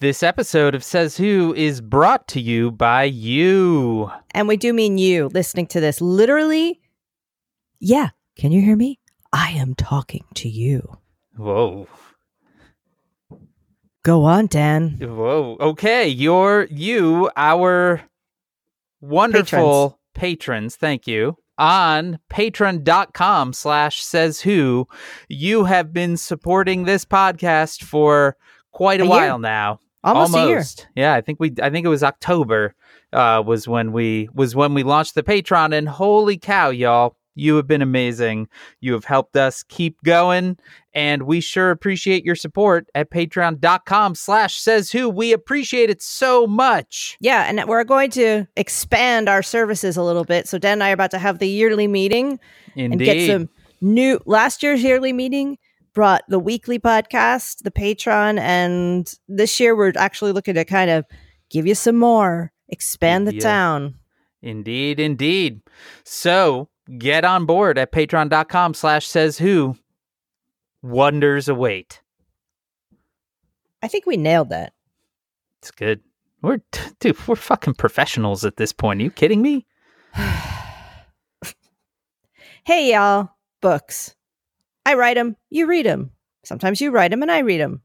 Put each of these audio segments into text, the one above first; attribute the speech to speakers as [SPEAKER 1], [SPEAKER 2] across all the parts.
[SPEAKER 1] This episode of Says Who is brought to you by you.
[SPEAKER 2] And we do mean you listening to this. Literally, yeah. Can you hear me? I am talking to you.
[SPEAKER 1] Whoa.
[SPEAKER 2] Go on, Dan.
[SPEAKER 1] Whoa. Okay. You're you, our wonderful patrons. Thank you. On patreon.com slash says who, you have been supporting this podcast for quite a,
[SPEAKER 2] A year.
[SPEAKER 1] while now.
[SPEAKER 2] Almost, a year.
[SPEAKER 1] Yeah, I think we I think it was October uh was when we was when we launched the Patreon and holy cow, y'all. You have been amazing. You have helped us keep going, and we sure appreciate your support at patreon.com slash says who. We appreciate it so much.
[SPEAKER 2] Yeah, and we're going to expand our services a little bit. So Dan and I are about to have the yearly meeting and get some new. Last year's yearly meeting brought the weekly podcast, the Patreon, and this year we're actually looking to kind of give you some more, expand the
[SPEAKER 1] Yeah.
[SPEAKER 2] town.
[SPEAKER 1] Indeed, indeed. So get on board at patreon.com slash says who. Wonders await.
[SPEAKER 2] I think we nailed that.
[SPEAKER 1] It's good. We're dude, we're fucking professionals at this point. Are you kidding me?
[SPEAKER 2] Hey, y'all, books. I write them, you read them. Sometimes you write them and I read them.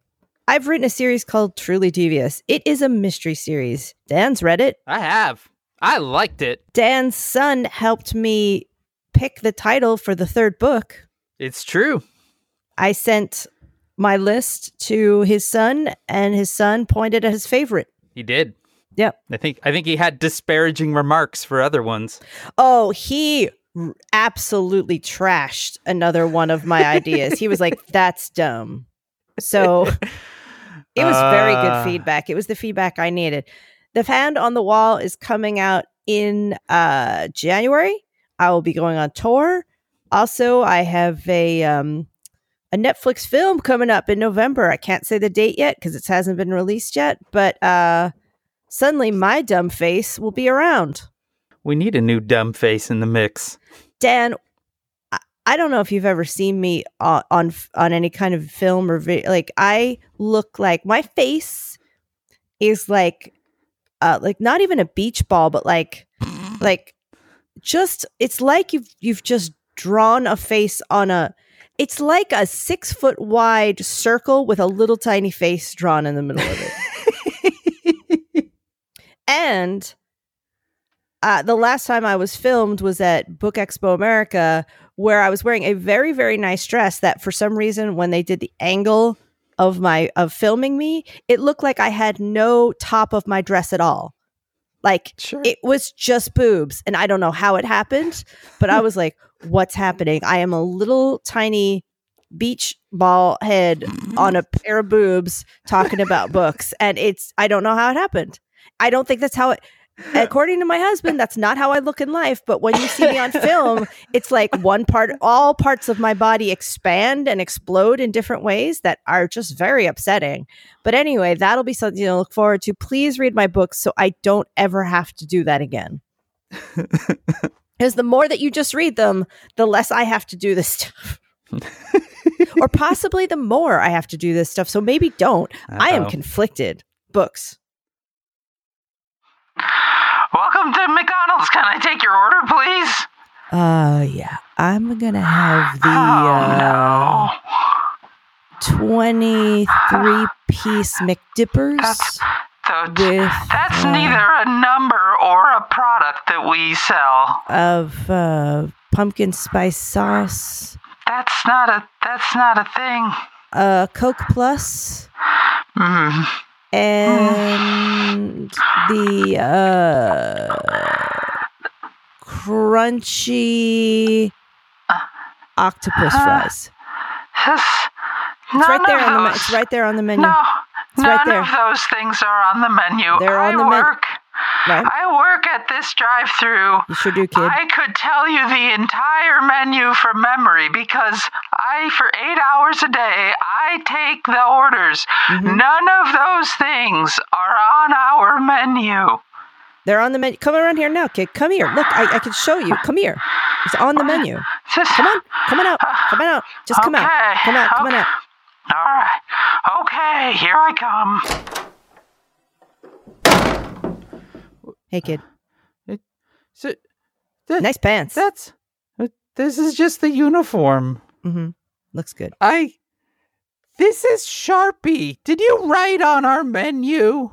[SPEAKER 2] I've written a series called Truly Devious. It is a mystery series. Dan's read it.
[SPEAKER 1] I have. I liked it.
[SPEAKER 2] Dan's son helped me pick the title for the third book.
[SPEAKER 1] It's true.
[SPEAKER 2] I sent my list to his son, and his son pointed at his favorite.
[SPEAKER 1] He did.
[SPEAKER 2] Yep.
[SPEAKER 1] I think I think he had disparaging remarks for other ones.
[SPEAKER 2] Oh, he r- absolutely trashed another one of my ideas. he was like, that's dumb. So it was very good
[SPEAKER 1] Uh.
[SPEAKER 2] feedback. It was the feedback I needed. The Hand on the Wall is coming out in uh, January. I will be going on tour. Also, I have a um, a Netflix film coming up in November. I can't say the date yet because it hasn't been released yet. But uh, suddenly, my dumb face will be around.
[SPEAKER 1] We need a new dumb face in the mix.
[SPEAKER 2] Dan, I, don't know if you've ever seen me on on, on any kind of film or video. Like I look like my face is like, uh, like not even a beach ball, but like, like just it's like you've you've just drawn a face on a. It's like a six foot wide circle with a little tiny face drawn in the middle of it. and uh, the last time I was filmed was at Book Expo America, where I was wearing a very, very nice dress that for some reason, when they did the angle of my of filming me, it looked like I had no top of my dress at all. Like
[SPEAKER 1] Sure.
[SPEAKER 2] it was just boobs. And I don't know how it happened, but I was like, what's happening? I am a little tiny beach ball head on a pair of boobs talking about books. And it's I don't know how it happened. I don't think that's how it according to my husband, that's not how I look in life. But when you see me on film, it's like one part, all parts of my body expand and explode in different ways that are just very upsetting. But anyway, that'll be something to look forward to. Please read my books so I don't ever have to do that again. Because the more that you just read them, the less I have to do this stuff. or possibly the more I have to do this stuff. So maybe don't. I am conflicted. Books.
[SPEAKER 3] Welcome to McDonald's. Can I take your order, please?
[SPEAKER 2] Uh, yeah. I'm gonna have the
[SPEAKER 3] oh,
[SPEAKER 2] uh, 23 piece McDippers
[SPEAKER 3] That's- no.
[SPEAKER 2] With
[SPEAKER 3] That's
[SPEAKER 2] uh,
[SPEAKER 3] neither a number or a product that we sell.
[SPEAKER 2] of uh, pumpkin spice sauce,
[SPEAKER 3] That's not a. That's not a thing.
[SPEAKER 2] uh, Coke Plus,
[SPEAKER 3] Mm.
[SPEAKER 2] And the uh, crunchy octopus fries.
[SPEAKER 3] It's
[SPEAKER 2] right there on the. me- It's right there on the menu.
[SPEAKER 3] No,
[SPEAKER 2] It's
[SPEAKER 3] none
[SPEAKER 2] right there.
[SPEAKER 3] of those things are on the menu.
[SPEAKER 2] They're
[SPEAKER 3] I
[SPEAKER 2] on the men-
[SPEAKER 3] work.
[SPEAKER 2] Right?
[SPEAKER 3] I work at this drive-through.
[SPEAKER 2] You sure do, kid.
[SPEAKER 3] I could tell you the entire menu from memory because I, for eight hours a day, I take the orders.
[SPEAKER 2] Mhm.
[SPEAKER 3] None of those things are on our menu.
[SPEAKER 2] They're on the menu. Come around here now, kid. Come here. Look, I, I can show you. Come here. It's on the menu.
[SPEAKER 3] Just,
[SPEAKER 2] Come on. Come on out. Come on out. Just come out.
[SPEAKER 3] Okay,
[SPEAKER 2] Come out. Come on out.
[SPEAKER 3] All right. Okay, here I come.
[SPEAKER 2] Hey, kid.
[SPEAKER 1] So, that,
[SPEAKER 2] Nice pants.
[SPEAKER 1] That's uh, this is just the uniform.
[SPEAKER 2] hmm Looks good.
[SPEAKER 1] I. This is Sharpie. Did you write on our menu?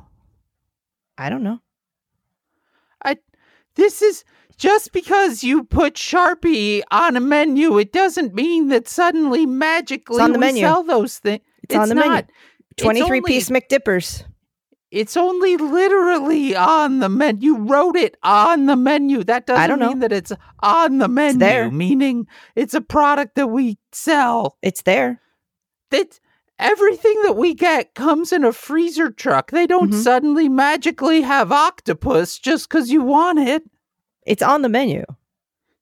[SPEAKER 2] I don't know.
[SPEAKER 1] I. This is just because you put Sharpie on a menu. It doesn't mean that suddenly magically we
[SPEAKER 2] menu.
[SPEAKER 1] sell those things.
[SPEAKER 2] It's, on the
[SPEAKER 1] not.
[SPEAKER 2] menu.
[SPEAKER 1] It's
[SPEAKER 2] 23 piece McDippers.
[SPEAKER 1] It's only literally on the menu. You wrote it on the menu. That doesn't
[SPEAKER 2] don't know.
[SPEAKER 1] mean that it's on the menu, it's
[SPEAKER 2] there.
[SPEAKER 1] meaning it's a product that we sell.
[SPEAKER 2] It's there.
[SPEAKER 1] That everything that we get comes in a freezer truck. They don't
[SPEAKER 2] Mhm.
[SPEAKER 1] suddenly magically have octopus just because you want it.
[SPEAKER 2] It's on the menu,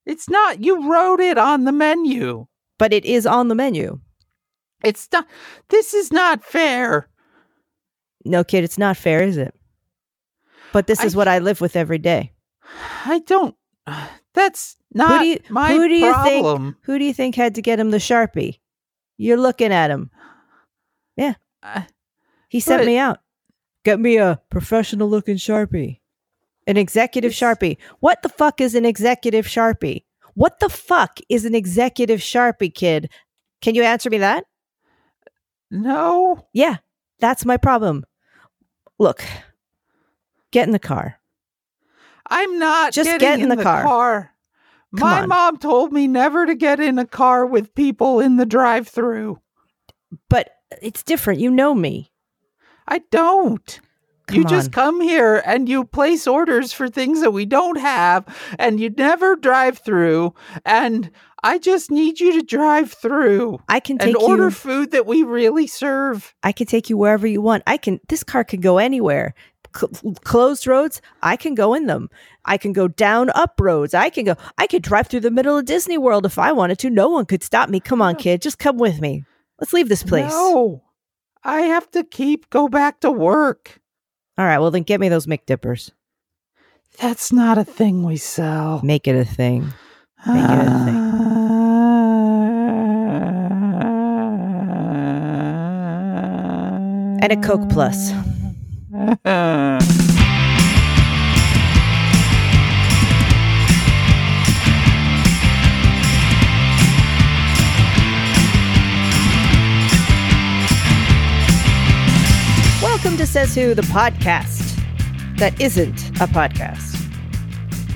[SPEAKER 1] It's not. You wrote it on the menu.
[SPEAKER 2] but it is on the menu.
[SPEAKER 1] It's not. This is not fair.
[SPEAKER 2] No, kid, it's not fair, is it? But this
[SPEAKER 1] I-
[SPEAKER 2] is what I live with every day.
[SPEAKER 1] I don't. That's not
[SPEAKER 2] do you-
[SPEAKER 1] my
[SPEAKER 2] who do you think- Who do you think had to get him the Sharpie? You're looking at him.
[SPEAKER 1] I-
[SPEAKER 2] He sent me out. Get me a professional looking Sharpie. An executive Sharpie. What the fuck is an executive Sharpie? What the fuck is an executive Sharpie, kid? Can you answer me that?
[SPEAKER 1] no.
[SPEAKER 2] Yeah, that's my problem. Look, get in the car.
[SPEAKER 1] I'm not
[SPEAKER 2] Just
[SPEAKER 1] getting
[SPEAKER 2] get in the car.
[SPEAKER 1] car. My
[SPEAKER 2] on.
[SPEAKER 1] mom told me never to get in a car with people in the drive-through.
[SPEAKER 2] But it's different. You know me.
[SPEAKER 1] I don't. You
[SPEAKER 2] Come
[SPEAKER 1] just come here and you place orders for things that we don't have and you never drive through and I just need you to drive through
[SPEAKER 2] I can
[SPEAKER 1] and order
[SPEAKER 2] you.
[SPEAKER 1] food that we really serve.
[SPEAKER 2] I can take you wherever you want. I can. This car can go anywhere. Cl- closed roads, I can go in them. I can go down up roads. I can go. I could drive through the middle of Disney World if I wanted to. No one could stop me. Come on, kid, just come with me. Let's leave this place.
[SPEAKER 1] No. I have to keep go back to work.
[SPEAKER 2] All right. Well, then get me those McDippers.
[SPEAKER 1] That's not a thing we sell.
[SPEAKER 2] Make it a thing. Make it a thing.
[SPEAKER 1] And
[SPEAKER 2] a Coke Plus. Welcome to Says Who, the podcast that isn't a podcast.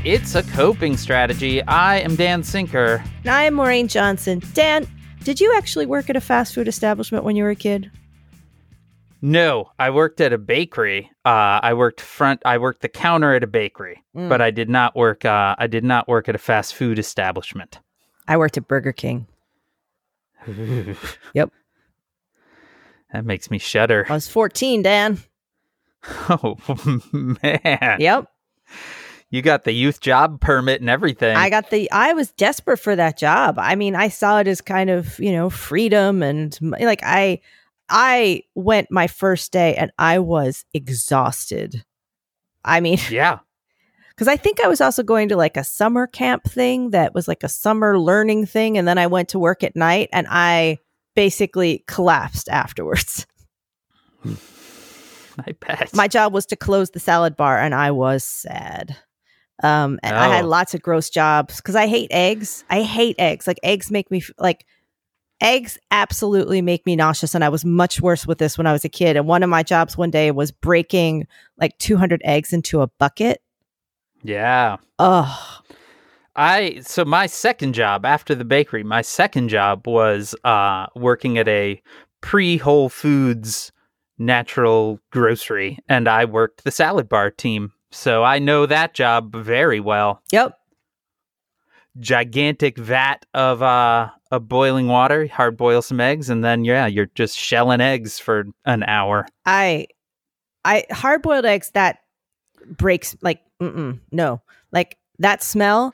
[SPEAKER 1] it's a coping strategy. I am Dan Sinker.
[SPEAKER 2] And I am Maureen Johnson. Dan, did you actually work at a fast food establishment when you were a kid?
[SPEAKER 1] No, I worked at a bakery. Uh, I worked front. I worked the counter at a bakery,
[SPEAKER 2] Mm.
[SPEAKER 1] but I did not work. Uh, I did not work at a fast food establishment.
[SPEAKER 2] I worked at Burger King. Yep.
[SPEAKER 1] That makes me shudder.
[SPEAKER 2] I was 14, Dan.
[SPEAKER 1] Oh man.
[SPEAKER 2] Yep.
[SPEAKER 1] You got the youth job permit and everything.
[SPEAKER 2] I got the I was desperate for that job. I mean, I saw it as kind of, you know, freedom and like I I went my first day and I was exhausted. I mean,
[SPEAKER 1] yeah.
[SPEAKER 2] cuz I think I was also going to like a summer camp thing that was like a summer learning thing and then I went to work at night and I basically collapsed afterwards.
[SPEAKER 1] I bet.
[SPEAKER 2] my job was to close the salad bar and i was sad um and i had
[SPEAKER 1] Oh.
[SPEAKER 2] lots of gross jobs because i hate eggs i hate eggs like eggs make me like eggs absolutely make me nauseous and i was much worse with this when i was a kid and one of my jobs one day was breaking like 200 eggs into a bucket
[SPEAKER 1] yeah.
[SPEAKER 2] oh
[SPEAKER 1] I so my second job after the bakery, my second job was uh working at a pre Whole Foods natural grocery and I worked the salad bar team. So I know that job very well.
[SPEAKER 2] yep
[SPEAKER 1] Gigantic vat of uh of boiling water, hard boil some eggs and then yeah, you're just shelling eggs for an hour.
[SPEAKER 2] I, I hard boiled eggs that breaks like mm-mm, no like that smell.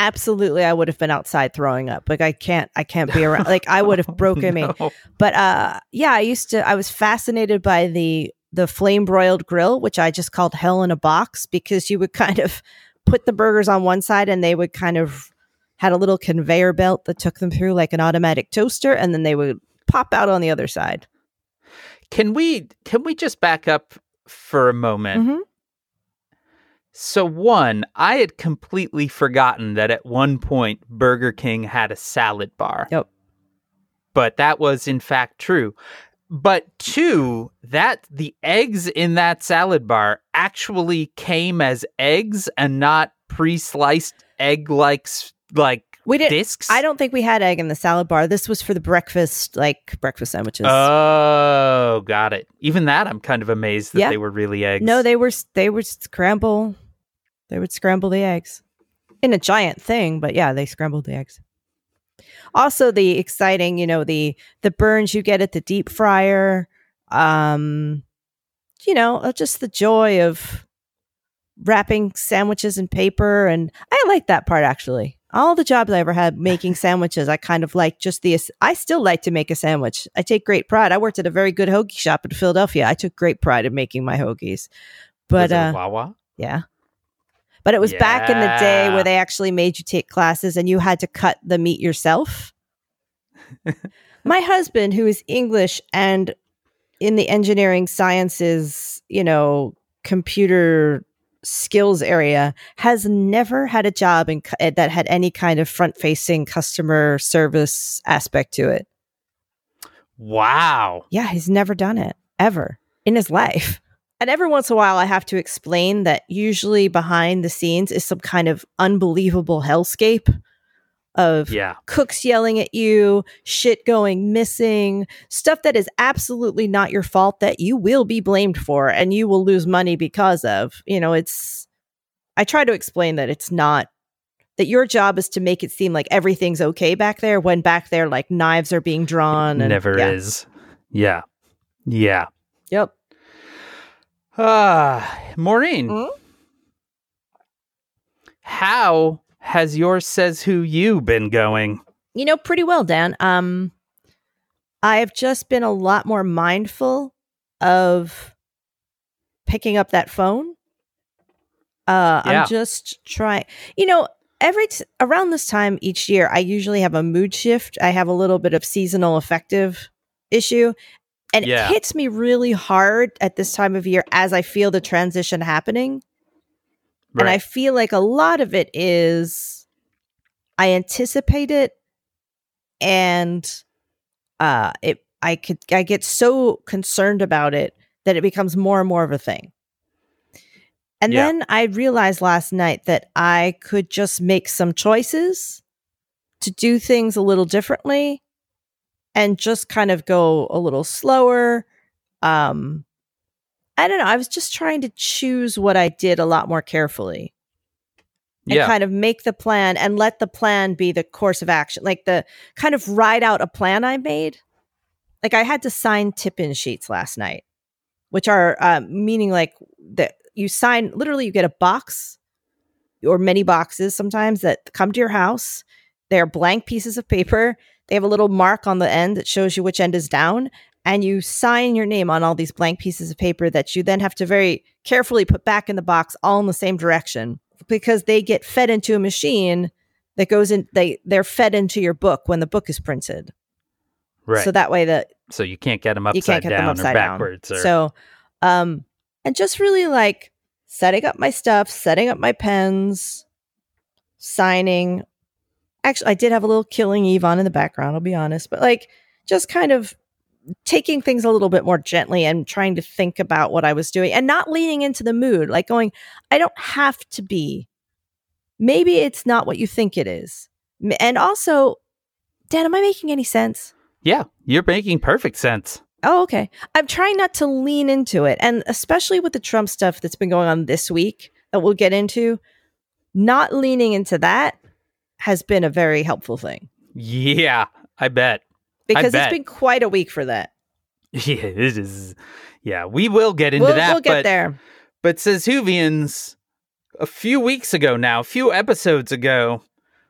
[SPEAKER 2] Absolutely, I would have been outside throwing up. Like I can't, I can't be around. Like I would have broken me.
[SPEAKER 1] No.
[SPEAKER 2] But uh, yeah, I used to. I was fascinated by the the flame broiled grill, which I just called hell in a box because you would kind of put the burgers on one side and they would kind of had a little conveyor belt that took them through like an automatic toaster, and then they would pop out on the other side.
[SPEAKER 1] Can we can we just back up for a moment?
[SPEAKER 2] Mhm.
[SPEAKER 1] So one, I had completely forgotten that at one point Burger King had a salad bar.
[SPEAKER 2] Yep.
[SPEAKER 1] But that was in fact true. But two, that the eggs in that salad bar actually came as eggs and not pre-sliced egg like like
[SPEAKER 2] We didn't.
[SPEAKER 1] discs.
[SPEAKER 2] I don't think we had egg in the salad bar. This was for the breakfast, like breakfast sandwiches.
[SPEAKER 1] Oh, got it. Even that, I'm kind of amazed that
[SPEAKER 2] Yeah.
[SPEAKER 1] they were really eggs.
[SPEAKER 2] no, they were they were scramble. They would scramble the eggs in a giant thing, but yeah, they scrambled the eggs. Also, the exciting, you know, the the burns you get at the deep fryer. Um, you know, uh, just the joy of wrapping sandwiches in paper, and I like that part actually. All the jobs I ever had making sandwiches, I kind of like just the. I still like to make a sandwich. I take great pride. I worked at a very good hoagie shop in Philadelphia. I took great pride in making my hoagies. But
[SPEAKER 1] Was it a
[SPEAKER 2] uh,
[SPEAKER 1] Wawa.
[SPEAKER 2] yeah. But it was back in the day where they actually made you take classes and you had to cut the meat yourself. My husband, who is English and in the engineering sciences, you know, computer skills area, has never had a job in, eh, that had any kind of front facing customer service aspect to it.
[SPEAKER 1] Wow.
[SPEAKER 2] Yeah, he's never done it ever in his life. And every once in a while, I have to explain that usually behind the scenes is some kind of unbelievable hellscape of
[SPEAKER 1] Yeah.
[SPEAKER 2] cooks yelling at you, shit going missing, stuff that is absolutely not your fault that you will be blamed for and you will lose money because of. You know, it's, I try to explain that it's not. That your job is to make it seem like everything's okay back there when back there, like knives are being drawn. And,
[SPEAKER 1] Never
[SPEAKER 2] yeah.
[SPEAKER 1] is. Yeah. Yeah.
[SPEAKER 2] Yep.
[SPEAKER 1] Ah, Maureen.
[SPEAKER 2] Mhm.
[SPEAKER 1] How has your says who you been going?
[SPEAKER 2] you know pretty well dan um i have just been a lot more mindful of picking up that phone uh
[SPEAKER 1] Yeah.
[SPEAKER 2] i'm just trying you know every t- around this time each year i usually have a mood shift i have a little bit of seasonal affective issue and
[SPEAKER 1] Yeah.
[SPEAKER 2] it hits me really hard at this time of year as i feel the transition happening and I feel like a lot of it is I anticipate it and uh it I could I get so concerned about it that it becomes more and more of a thing. And
[SPEAKER 1] Yeah.
[SPEAKER 2] then I realized last night that I could just make some choices to do things a little differently and just kind of go a little slower. Um I don't know. I was just trying to choose what I did a lot more carefully and
[SPEAKER 1] yeah.
[SPEAKER 2] kind of make the plan and let the plan be the course of action. Like the kind of write out a plan I made. Like I had to sign tip in sheets last night, which are uh, meaning like that you sign literally, you get a box or many boxes sometimes that come to your house. They're blank pieces of paper. They have a little mark on the end that shows you which end is down and you sign your name on all these blank pieces of paper that you then have to very carefully put back in the box all in the same direction because they get fed into a machine that goes in they they're fed into your book when the book is printed
[SPEAKER 1] right.
[SPEAKER 2] so that way that so
[SPEAKER 1] you can't get them upside
[SPEAKER 2] you can't get
[SPEAKER 1] down
[SPEAKER 2] them upside
[SPEAKER 1] or
[SPEAKER 2] down
[SPEAKER 1] backwards. Or,
[SPEAKER 2] so um and just really like setting up my stuff setting up my pens signing actually i did have a little killing eve on in the background i'll be honest but like just kind of taking things a little bit more gently and trying to think about what i was doing and not leaning into the mood like going i don't have to be maybe it's not what you think it is and also dan am i making any sense
[SPEAKER 1] yeah, you're making perfect sense.
[SPEAKER 2] Oh, okay. I'm trying not to lean into it. And especially with the Trump stuff that's been going on this week that we'll get into, not leaning into that has been a very helpful thing
[SPEAKER 1] Yeah, I bet.
[SPEAKER 2] because
[SPEAKER 1] bet.
[SPEAKER 2] it's been quite a week for that.
[SPEAKER 1] Yeah, it is. Yeah, we will get into
[SPEAKER 2] We'll,
[SPEAKER 1] that.
[SPEAKER 2] we'll get
[SPEAKER 1] but,
[SPEAKER 2] there.
[SPEAKER 1] But says Whovians, a few weeks ago now, a few episodes ago,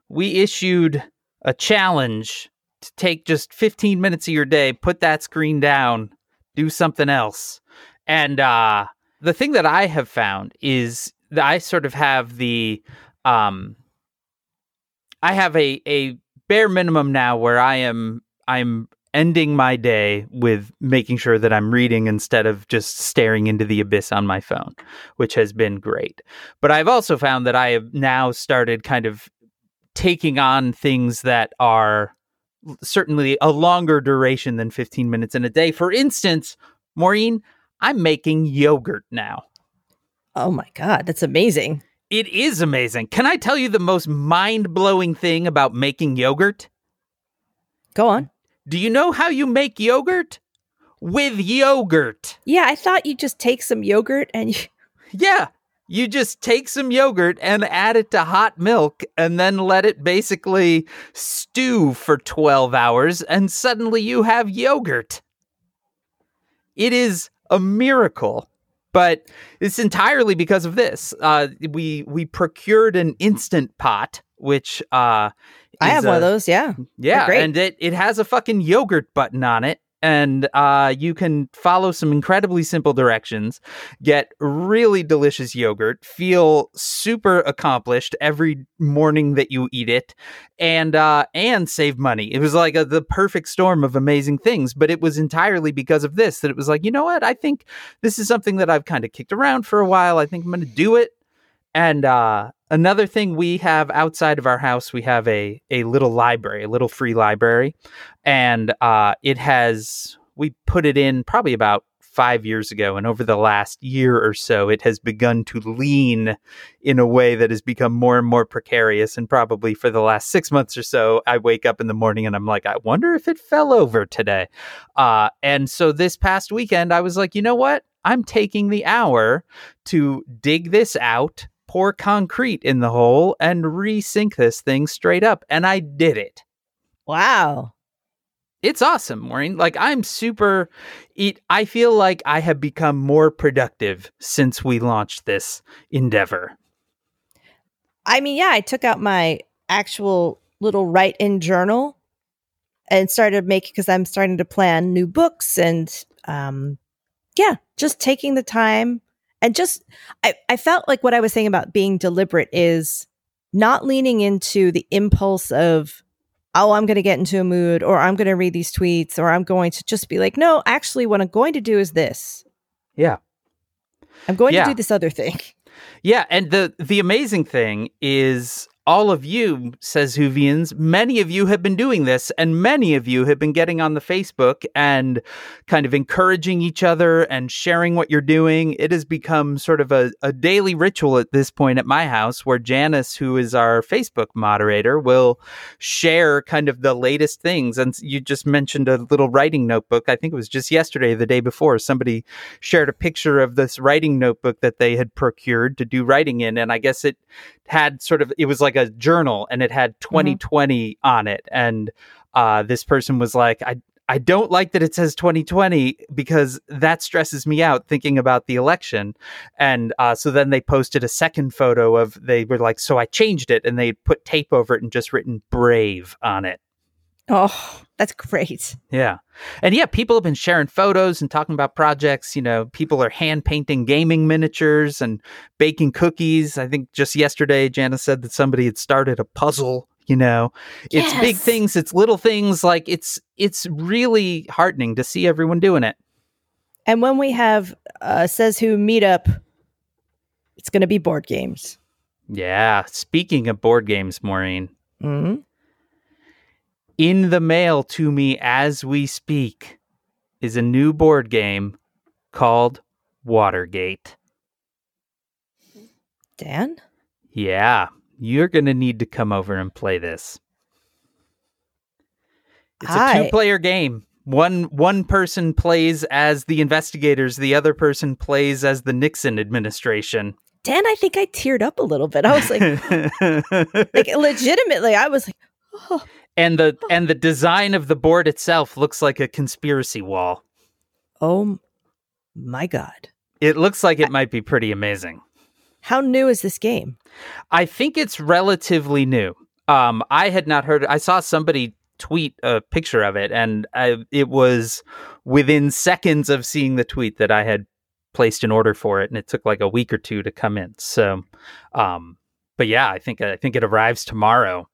[SPEAKER 1] we issued a challenge to take just 15 minutes of your day, put that screen down, do something else. And uh, the thing that I have found is that I sort of have the um I have a a bare minimum now where I am I'm ending my day with making sure that I'm reading instead of just staring into the abyss on my phone, which has been great. But I've also found that I have now started kind of taking on things that are certainly a longer duration than 15 minutes in a day. For instance, Maureen, I'm making yogurt now.
[SPEAKER 2] Oh my god, that's amazing.
[SPEAKER 1] It is amazing. Can I tell you the most mind blowing thing about making yogurt?
[SPEAKER 2] Go on.
[SPEAKER 1] Do you know how you make yogurt? With yogurt.
[SPEAKER 2] Yeah, I thought you just take some yogurt and you
[SPEAKER 1] Yeah. You just take some yogurt and add it to hot milk and then let it basically stew for 12 hours, and suddenly you have yogurt. It is a miracle. But it's entirely because of this. Uh, we we procured an instant pot, which uh,
[SPEAKER 2] I have
[SPEAKER 1] is
[SPEAKER 2] one of those, yeah.
[SPEAKER 1] yeah,
[SPEAKER 2] great.
[SPEAKER 1] and it, it has a fucking yogurt button on it. And uh, you can follow some incredibly simple directions, get really delicious yogurt, feel super accomplished every morning that you eat it, and uh, and save money. It was like a, the perfect storm of amazing things. But it was entirely because of this that it was like, you know what? I think this is something that I've kind of kicked around for a while. I think I'm going to do it. And uh, another thing we have outside of our house, we have a a little library, a little free library, and uh, it has we put it in probably about five years ago, and over the last year or so, it has begun to lean in a way that has become more and more precarious. And probably for the last six months or so, I wake up in the morning and I'm like, I wonder if it fell over today. Uh, and so this past weekend, I was like, you know what? I'm taking the hour to dig this out, pour concrete in the hole, and resync this thing straight up. And I did it.
[SPEAKER 2] Wow.
[SPEAKER 1] It's awesome, Maureen. Like I'm super it I feel like I have become more productive since we launched this endeavor.
[SPEAKER 2] I mean, yeah, I took out my actual little write in journal and started making because I'm starting to plan new books and um yeah, just taking the time and just I, I felt like what I was saying about being deliberate is not leaning into the impulse of oh i'm going to get into a mood or i'm going to read these tweets or i'm going to just be like no actually what i'm going to do is this
[SPEAKER 1] Yeah.
[SPEAKER 2] i'm going
[SPEAKER 1] Yeah.
[SPEAKER 2] to do this other thing
[SPEAKER 1] Yeah, and the the amazing thing is all of you, says Whovians, many of you have been doing this, and many of you have been getting on the Facebook and kind of encouraging each other and sharing what you're doing. It has become sort of a, a daily ritual at this point at my house where Janice, who is our Facebook moderator, will share kind of the latest things. And you just mentioned a little writing notebook. I think it was just yesterday, the day before, somebody shared a picture of this writing notebook that they had procured to do writing in. And I guess it had sort of, it was like a journal and it had 2020 on it. And uh, this person was like, I, I don't like that it says 2020 because that stresses me out thinking about the election. And uh, so then they posted a second photo of, they were like, so I changed it and they put tape over it and just written brave on it.
[SPEAKER 2] Oh that's great
[SPEAKER 1] Yeah. And yeah, people have been sharing photos and talking about projects. You know, people are hand painting gaming miniatures and baking cookies. I think just yesterday, Janice said that somebody had started a puzzle. You know, it's big things, it's little things. Like it's it's really heartening to see everyone doing it.
[SPEAKER 2] And when we have uh, says who meetup, it's going to be board games.
[SPEAKER 1] Yeah. Speaking of board games, Maureen,
[SPEAKER 2] hmm
[SPEAKER 1] in the mail to me as we speak is a new board game called Watergate.
[SPEAKER 2] Dan,
[SPEAKER 1] Yeah, you're going to need to come over and play this. It's a two-player game. One one person plays as the investigators, the other person plays as the Nixon administration.
[SPEAKER 2] Dan, I think I teared up a little bit. I was like, like legitimately, I was like,
[SPEAKER 1] and the and the design of the board itself looks like a conspiracy wall.
[SPEAKER 2] oh my god,
[SPEAKER 1] It looks like it might be pretty amazing.
[SPEAKER 2] how new is this game?
[SPEAKER 1] I think it's relatively new. Um, I had not heard. I saw somebody tweet a picture of it, and I, it was within seconds of seeing the tweet that I had placed an order for it, and it took like a week or two to come in. So, um, but yeah, I think I think it arrives tomorrow.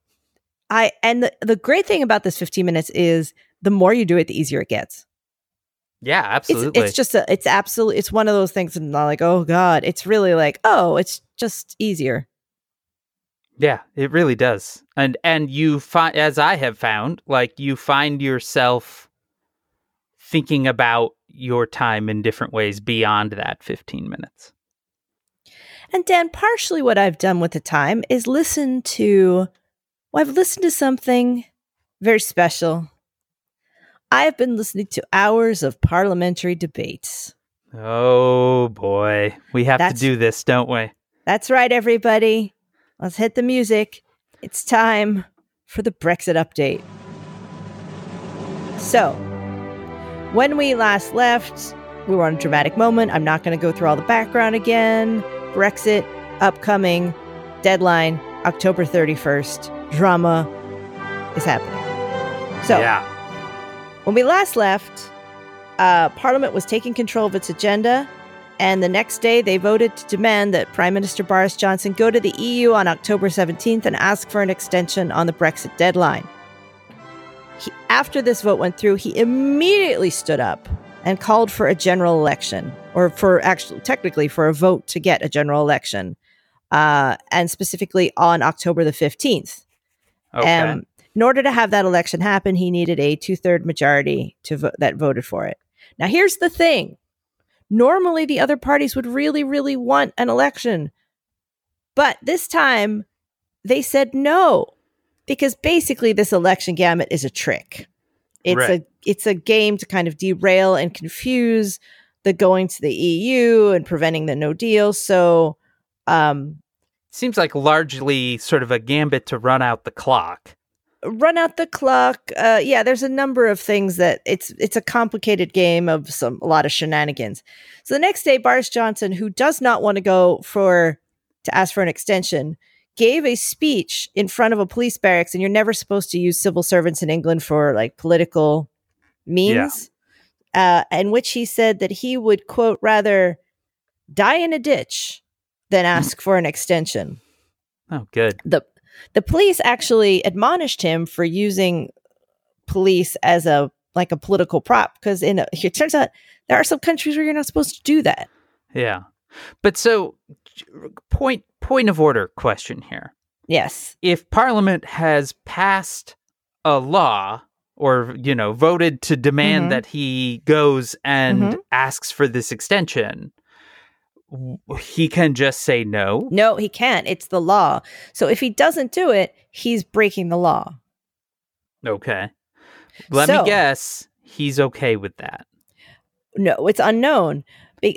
[SPEAKER 2] I and the, the great thing about this 15 minutes is the more you do it, the easier it gets.
[SPEAKER 1] Yeah,
[SPEAKER 2] It's,
[SPEAKER 1] absolutely.
[SPEAKER 2] it's just a, it's absolutely, it's one of those things. And not like, oh God, it's really like, oh, it's just easier.
[SPEAKER 1] Yeah, it really does. And and you find as I have found, like you find yourself thinking about your time in different ways beyond that 15 minutes.
[SPEAKER 2] And Dan, partially what I've done with the time is listen to, well, I've listened to something very special. I have been listening to hours of parliamentary debates.
[SPEAKER 1] Oh boy. We have
[SPEAKER 2] That's-
[SPEAKER 1] to do this, don't we?
[SPEAKER 2] That's right, everybody. Let's hit the music. It's time for the Brexit update. So, when we last left, we were on a dramatic moment. I'm not going to go through all the background again. Brexit, upcoming, deadline, October 31st. Drama is happening. So,
[SPEAKER 1] yeah.
[SPEAKER 2] when we last left, uh, Parliament was taking control of its agenda, and the next day they voted to demand that Prime Minister Boris Johnson go to the EU on October 17th and ask for an extension on the Brexit deadline. He, after this vote went through, he immediately stood up and called for a general election, or for actually, technically, for a vote to get a general election, uh, and specifically on October the 15th.
[SPEAKER 1] Okay.
[SPEAKER 2] Um, in order to have that election happen, he needed a two-third majority to vote that voted for it. Now, here's the thing: normally, the other parties would really, really want an election, but this time they said no because basically, this election gamut is a trick. It's
[SPEAKER 1] Right.
[SPEAKER 2] a it's a game to kind of derail and confuse the going to the EU and preventing the No Deal. So, um,
[SPEAKER 1] Seems like largely sort of a gambit to run out the clock.
[SPEAKER 2] run out the clock. Uh, yeah, there's a number of things that it's it's a complicated game of some a lot of shenanigans. So the next day, Boris Johnson, who does not want to go for to ask for an extension, gave a speech in front of a police barracks, and you're never supposed to use civil servants in England for like political means. Uh, in which he said that he would quote rather die in a ditch than ask for an extension
[SPEAKER 1] Oh, good.
[SPEAKER 2] the the police actually admonished him for using police as a like a political prop because in a, it turns out there are some countries where you're not supposed to do that.
[SPEAKER 1] Yeah. But so point point of order question here.
[SPEAKER 2] Yes.
[SPEAKER 1] if Parliament has passed a law or you know voted to demand
[SPEAKER 2] Mhm.
[SPEAKER 1] that he goes and
[SPEAKER 2] Mhm.
[SPEAKER 1] asks for this extension he can just say no
[SPEAKER 2] No, he can't. It's the law. So if he doesn't do it, he's breaking the law.
[SPEAKER 1] okay let
[SPEAKER 2] So-
[SPEAKER 1] me guess he's okay with that
[SPEAKER 2] No, it's unknown.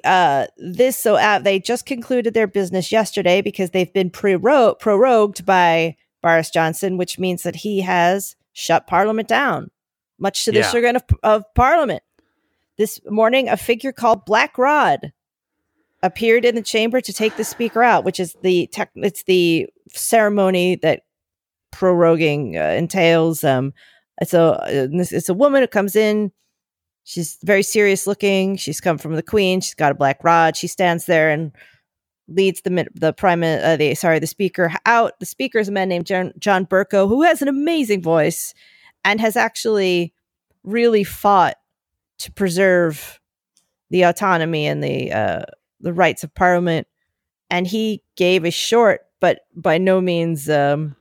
[SPEAKER 2] Uh, this so uh, they just concluded their business yesterday because they've been prorogued by Boris Johnson, which means that he has shut Parliament down, much to the
[SPEAKER 1] Yeah.
[SPEAKER 2] chagrin of, of Parliament. This morning, a figure called Black Rod appeared in the chamber to take the speaker out, which is the tech. It's the ceremony that proroguing uh, entails. Um, it's a uh, it's a woman who comes in. She's very serious looking. She's come from the Queen. She's got a black rod. She stands there and leads the the prime uh, the sorry the speaker out. The speaker is a man named John, John Bercow who has an amazing voice and has actually really fought to preserve the autonomy and the uh, the rights of Parliament. And he gave a short, but by no means, um,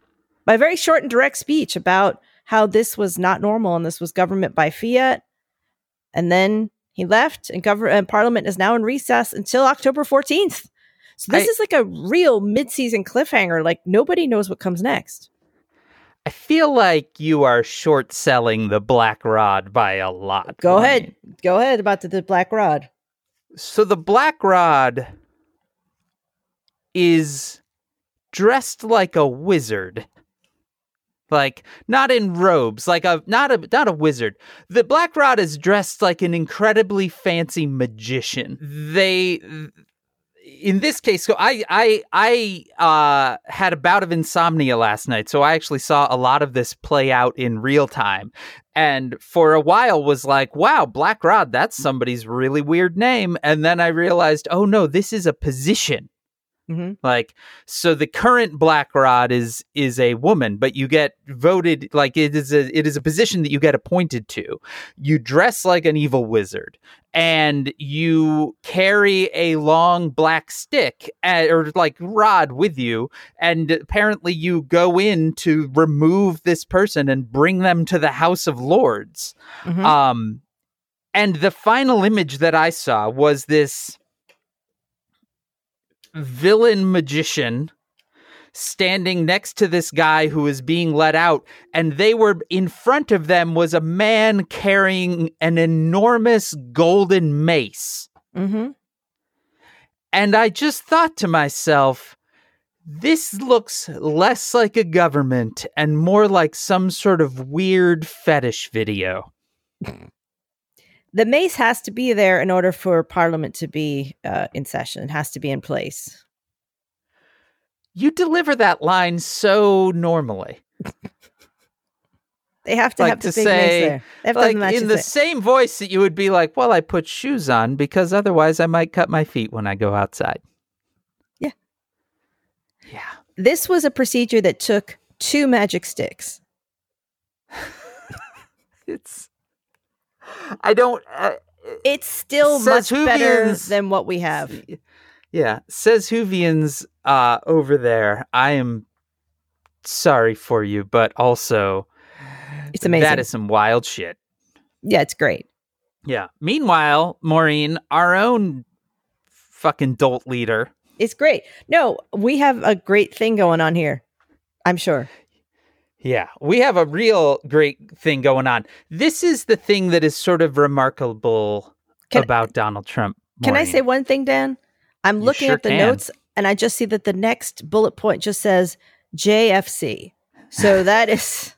[SPEAKER 2] by very short and direct speech about how this was not normal and this was government by fiat. And then he left, and government and Parliament is now in recess until October fourteenth. So this
[SPEAKER 1] I-
[SPEAKER 2] is like a real mid-season cliffhanger. Like nobody knows what comes next.
[SPEAKER 1] i feel like you are short selling the black rod by a lot
[SPEAKER 2] Go ahead, go ahead about the, the black rod.
[SPEAKER 1] So the black rod is dressed like a wizard. Like not in robes like a not a not a wizard. The black rod is dressed like an incredibly fancy magician. They in this case so i i i uh had a bout of insomnia last night so i actually saw a lot of this play out in real time and for a while was like wow black rod that's somebody's really weird name and then i realized oh no this is a position
[SPEAKER 2] hmm
[SPEAKER 1] Like so the current Black Rod is is a woman, but you get voted like it is a it is a position that you get appointed to. You dress like an evil wizard and you carry a long black stick uh, or like rod with you and apparently you go in to remove this person and bring them to the House of Lords.
[SPEAKER 2] hmm
[SPEAKER 1] Um, and the final image that I saw was this villain magician standing next to this guy who is being let out and they were in front of them was a man carrying an enormous golden mace.
[SPEAKER 2] Hmm
[SPEAKER 1] and i just thought to myself this looks less like a government and more like some sort of weird fetish video
[SPEAKER 2] The mace has to be there in order for Parliament to be uh, in session. It has to be in place.
[SPEAKER 1] You deliver that line so normally.
[SPEAKER 2] They have to
[SPEAKER 1] Like
[SPEAKER 2] have
[SPEAKER 1] to say,
[SPEAKER 2] mace there. They have to have
[SPEAKER 1] like in the
[SPEAKER 2] thing.
[SPEAKER 1] same voice that you would be like, "Well, I put shoes on because otherwise I might cut my feet when I go outside."
[SPEAKER 2] Yeah.
[SPEAKER 1] Yeah.
[SPEAKER 2] This was a procedure that took two magic sticks.
[SPEAKER 1] It's I don't uh,
[SPEAKER 2] It's still much better than what we have.
[SPEAKER 1] Yeah, says Whovians uh over there. I am sorry for you, but also
[SPEAKER 2] It's amazing.
[SPEAKER 1] That is some wild shit.
[SPEAKER 2] yeah, it's great.
[SPEAKER 1] Yeah. Meanwhile, Maureen, our own fucking dolt leader,
[SPEAKER 2] It's great. No, we have a great thing going on here. I'm sure.
[SPEAKER 1] Yeah, we have a real great thing going on. This is the thing that is sort of remarkable
[SPEAKER 2] Can-
[SPEAKER 1] about Donald Trump.
[SPEAKER 2] Can I say one thing, Dan? I'm
[SPEAKER 1] You
[SPEAKER 2] looking
[SPEAKER 1] sure
[SPEAKER 2] at the
[SPEAKER 1] can.
[SPEAKER 2] notes and I just see that the next bullet point just says JFC. So that is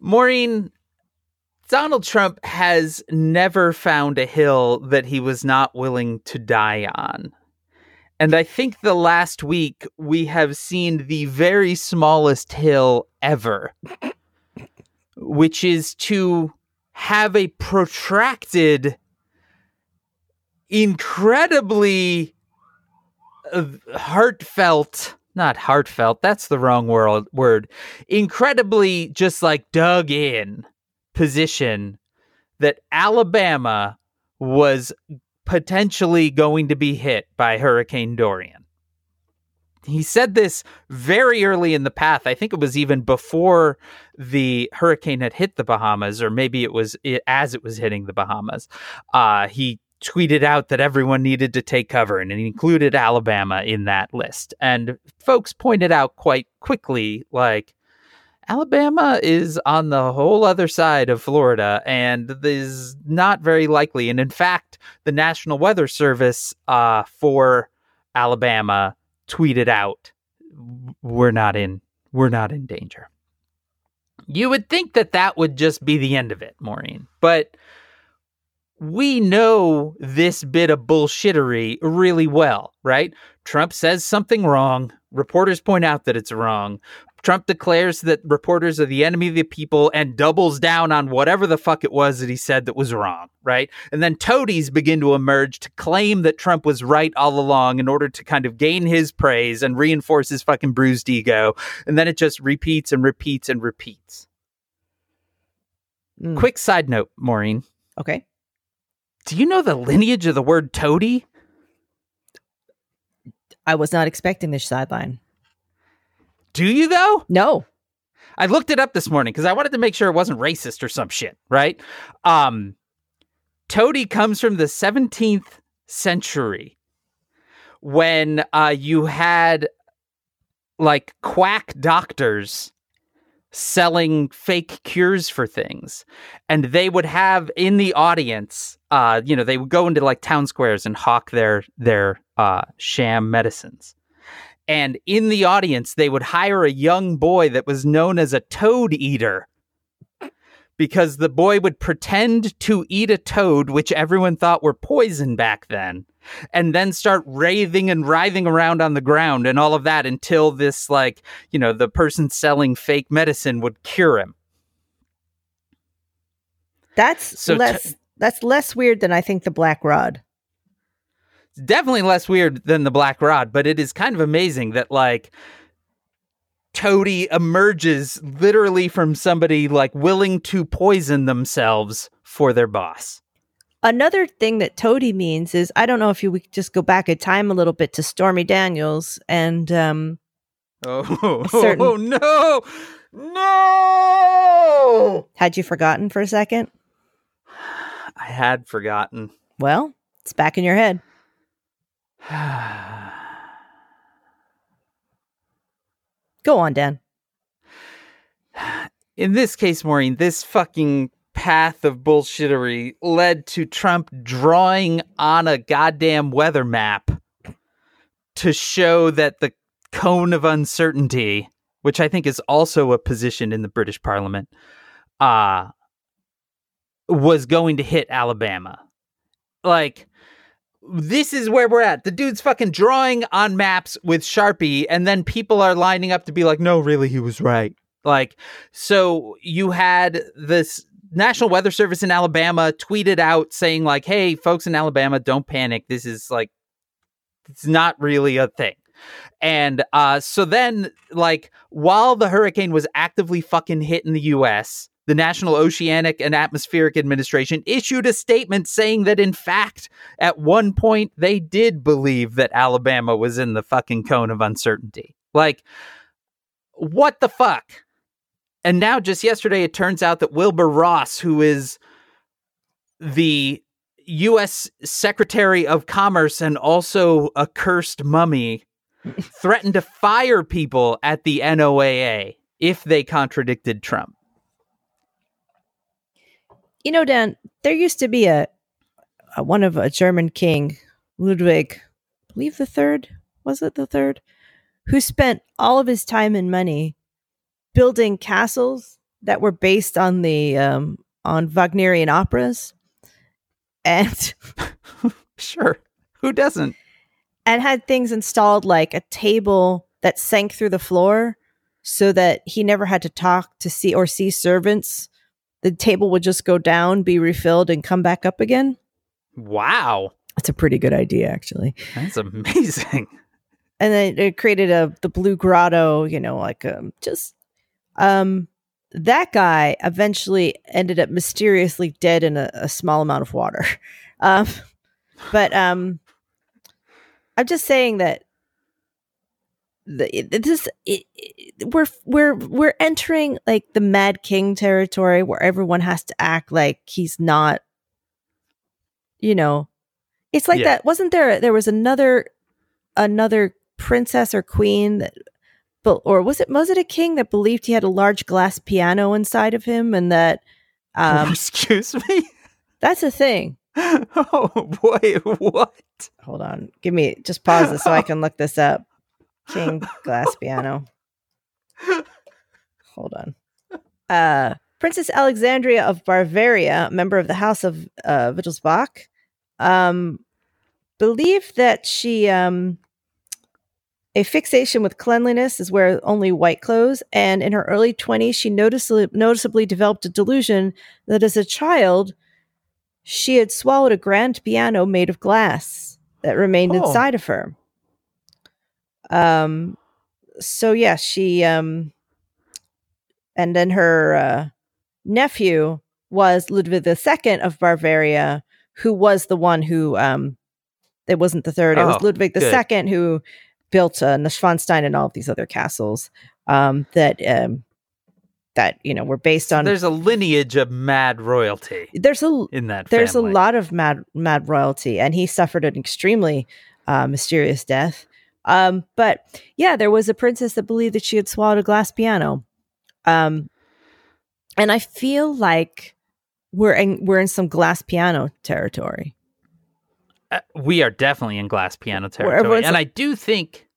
[SPEAKER 1] Maureen, Donald Trump has never found a hill that he was not willing to die on. And I think the last week we have seen the very smallest hill ever, which is to have a protracted, incredibly uh, heartfelt not heartfelt that's the wrong word word incredibly just like dug in position that Alabama was potentially going to be hit by Hurricane Dorian. He said this very early in the path. I think it was even before the hurricane had hit the Bahamas, or maybe it was as it was hitting the Bahamas. Uh, he tweeted out that everyone needed to take cover, and included Alabama in that list. And folks pointed out quite quickly, like, Alabama is on the whole other side of Florida and is not very likely. And in fact, the National Weather Service uh, for Alabama tweeted out, "We're not in. We're not in danger." You would think that that would just be the end of it, Maureen, but we know this bit of bullshittery really well, right? Trump says something wrong. Reporters point out that it's wrong. Trump declares that reporters are the enemy of the people and doubles down on whatever the fuck it was that he said that was wrong, right? And then toadies begin to emerge to claim that Trump was right all along in order to kind of gain his praise and reinforce his fucking bruised ego. And then it just repeats and repeats and repeats.
[SPEAKER 2] Mm.
[SPEAKER 1] Quick side note, Maureen.
[SPEAKER 2] okay.
[SPEAKER 1] Do you know the lineage of the word toady?
[SPEAKER 2] I was not expecting this sideline.
[SPEAKER 1] Do you though?
[SPEAKER 2] No.
[SPEAKER 1] I looked it up this morning because I wanted to make sure it wasn't racist or some shit, right? Um, toady comes from the 17th century when uh, you had like quack doctors selling fake cures for things and they would have in the audience uh you know they would go into like town squares and hawk their their uh sham medicines and in the audience they would hire a young boy that was known as a toad eater because the boy would pretend to eat a toad which everyone thought were poison back then and then start raving and writhing around on the ground and all of that until this like you know the person selling fake medicine would cure him
[SPEAKER 2] That's
[SPEAKER 1] So t-
[SPEAKER 2] less that's less weird than I think the black rod.
[SPEAKER 1] It's definitely less weird than the black rod, but it is kind of amazing that like Toady emerges literally from somebody like willing to poison themselves for their boss.
[SPEAKER 2] Another thing that Toady means is I don't know if you would just go back in time a little bit to Stormy Daniels and um
[SPEAKER 1] Oh,
[SPEAKER 2] certain-
[SPEAKER 1] oh no. No.
[SPEAKER 2] had you forgotten for a second?
[SPEAKER 1] I had forgotten.
[SPEAKER 2] Well, it's back in your head. Go on, Dan.
[SPEAKER 1] In this case, Maureen, this fucking path of bullshittery led to Trump drawing on a goddamn weather map to show that the cone of uncertainty, which I think is also a position in the British Parliament, uh, was going to hit Alabama. Like, this is where we're at. The dude's fucking drawing on maps with Sharpie, and then people are lining up to be like, no, really, he was right. Like, so you had this National Weather Service in Alabama tweeted out saying, like, hey, folks in Alabama, don't panic. This is like, it's not really a thing. And uh, so then, like, while the hurricane was actively fucking hitting the US, the National Oceanic and Atmospheric Administration issued a statement saying that, in fact, at one point they did believe that Alabama was in the fucking cone of uncertainty. Like, what the fuck? And now, just yesterday, it turns out that Wilbur Ross, who is the U.S. Secretary of Commerce and also a cursed mummy, threatened to fire people at the NOAA if they contradicted Trump.
[SPEAKER 2] You know, Dan, there used to be a, a one of a German king, Ludwig, I believe the third, was it the third, who spent all of his time and money building castles that were based on the um, on Wagnerian operas, and
[SPEAKER 1] Sure. Who doesn't?
[SPEAKER 2] and had things installed like a table that sank through the floor so that he never had to talk to see or see servants. The table would just go down, be refilled, and come back up again.
[SPEAKER 1] Wow.
[SPEAKER 2] That's a pretty good idea, actually.
[SPEAKER 1] That's amazing.
[SPEAKER 2] And then it created a the blue grotto, you know, like um, just um that guy eventually ended up mysteriously dead in a, a small amount of water. Um, but um, I'm just saying that the, this it, it- we're we're we're entering like the Mad King territory where everyone has to act like he's not. You know, it's like
[SPEAKER 1] Yeah.
[SPEAKER 2] that. Wasn't there? There was another another princess or queen that. But, or was it was it a king that believed he had a large glass piano inside of him and that um,
[SPEAKER 1] Excuse me?
[SPEAKER 2] that's a thing
[SPEAKER 1] oh boy, what?
[SPEAKER 2] hold on give me just pause this so i can look this up king glass piano hold on uh princess alexandra of bavaria member of the house of uh wittelsbach um believed that she um a fixation with cleanliness is where only white clothes and in her early 20s she noticeably, noticeably developed a delusion that as a child she had swallowed a grand piano made of glass that remained
[SPEAKER 1] Oh.
[SPEAKER 2] inside of her. Um, so yeah, she um, and then her uh, nephew was Ludwig II of Bavaria, who was the one who um, it wasn't the third; it was
[SPEAKER 1] Oh,
[SPEAKER 2] Ludwig
[SPEAKER 1] good.
[SPEAKER 2] II who built uh, Neuschwanstein and all of these other castles um, that um, that you know were based on.
[SPEAKER 1] There's a lineage of mad royalty
[SPEAKER 2] there's a
[SPEAKER 1] in that
[SPEAKER 2] there's
[SPEAKER 1] family.
[SPEAKER 2] a lot of mad mad royalty and he suffered an extremely uh, mysterious death um but yeah there was a princess that believed that she had swallowed a glass piano um and i feel like we're in we're in some glass piano territory
[SPEAKER 1] Uh, we are definitely in glass piano territory. And
[SPEAKER 2] like-
[SPEAKER 1] I do think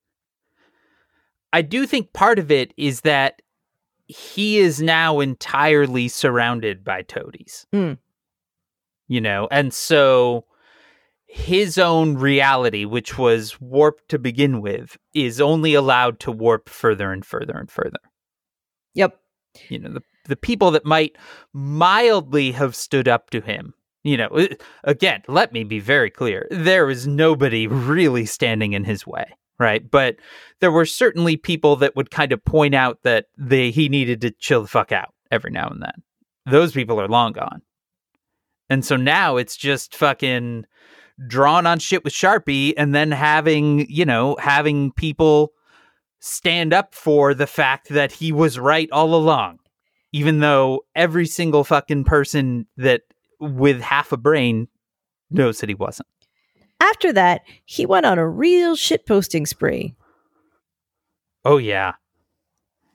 [SPEAKER 1] I do think part of it is that he is now entirely surrounded by toadies.
[SPEAKER 2] Mm.
[SPEAKER 1] You know, and so his own reality, which was warped to begin with, is only allowed to warp further and further and further.
[SPEAKER 2] yep
[SPEAKER 1] You know, the the people that might mildly have stood up to him You know, uh, again, let me be very clear. There was nobody really standing in his way, right? But there were certainly people that would kind of point out that they he needed to chill the fuck out every now and then. Those people are long gone. And so now it's just fucking drawn on shit with Sharpie and then having, you know, having people stand up for the fact that he was right all along. Even though every single fucking person that with half a brain knows that he wasn't.
[SPEAKER 2] After that, he went on a real shit posting spree.
[SPEAKER 1] Oh yeah.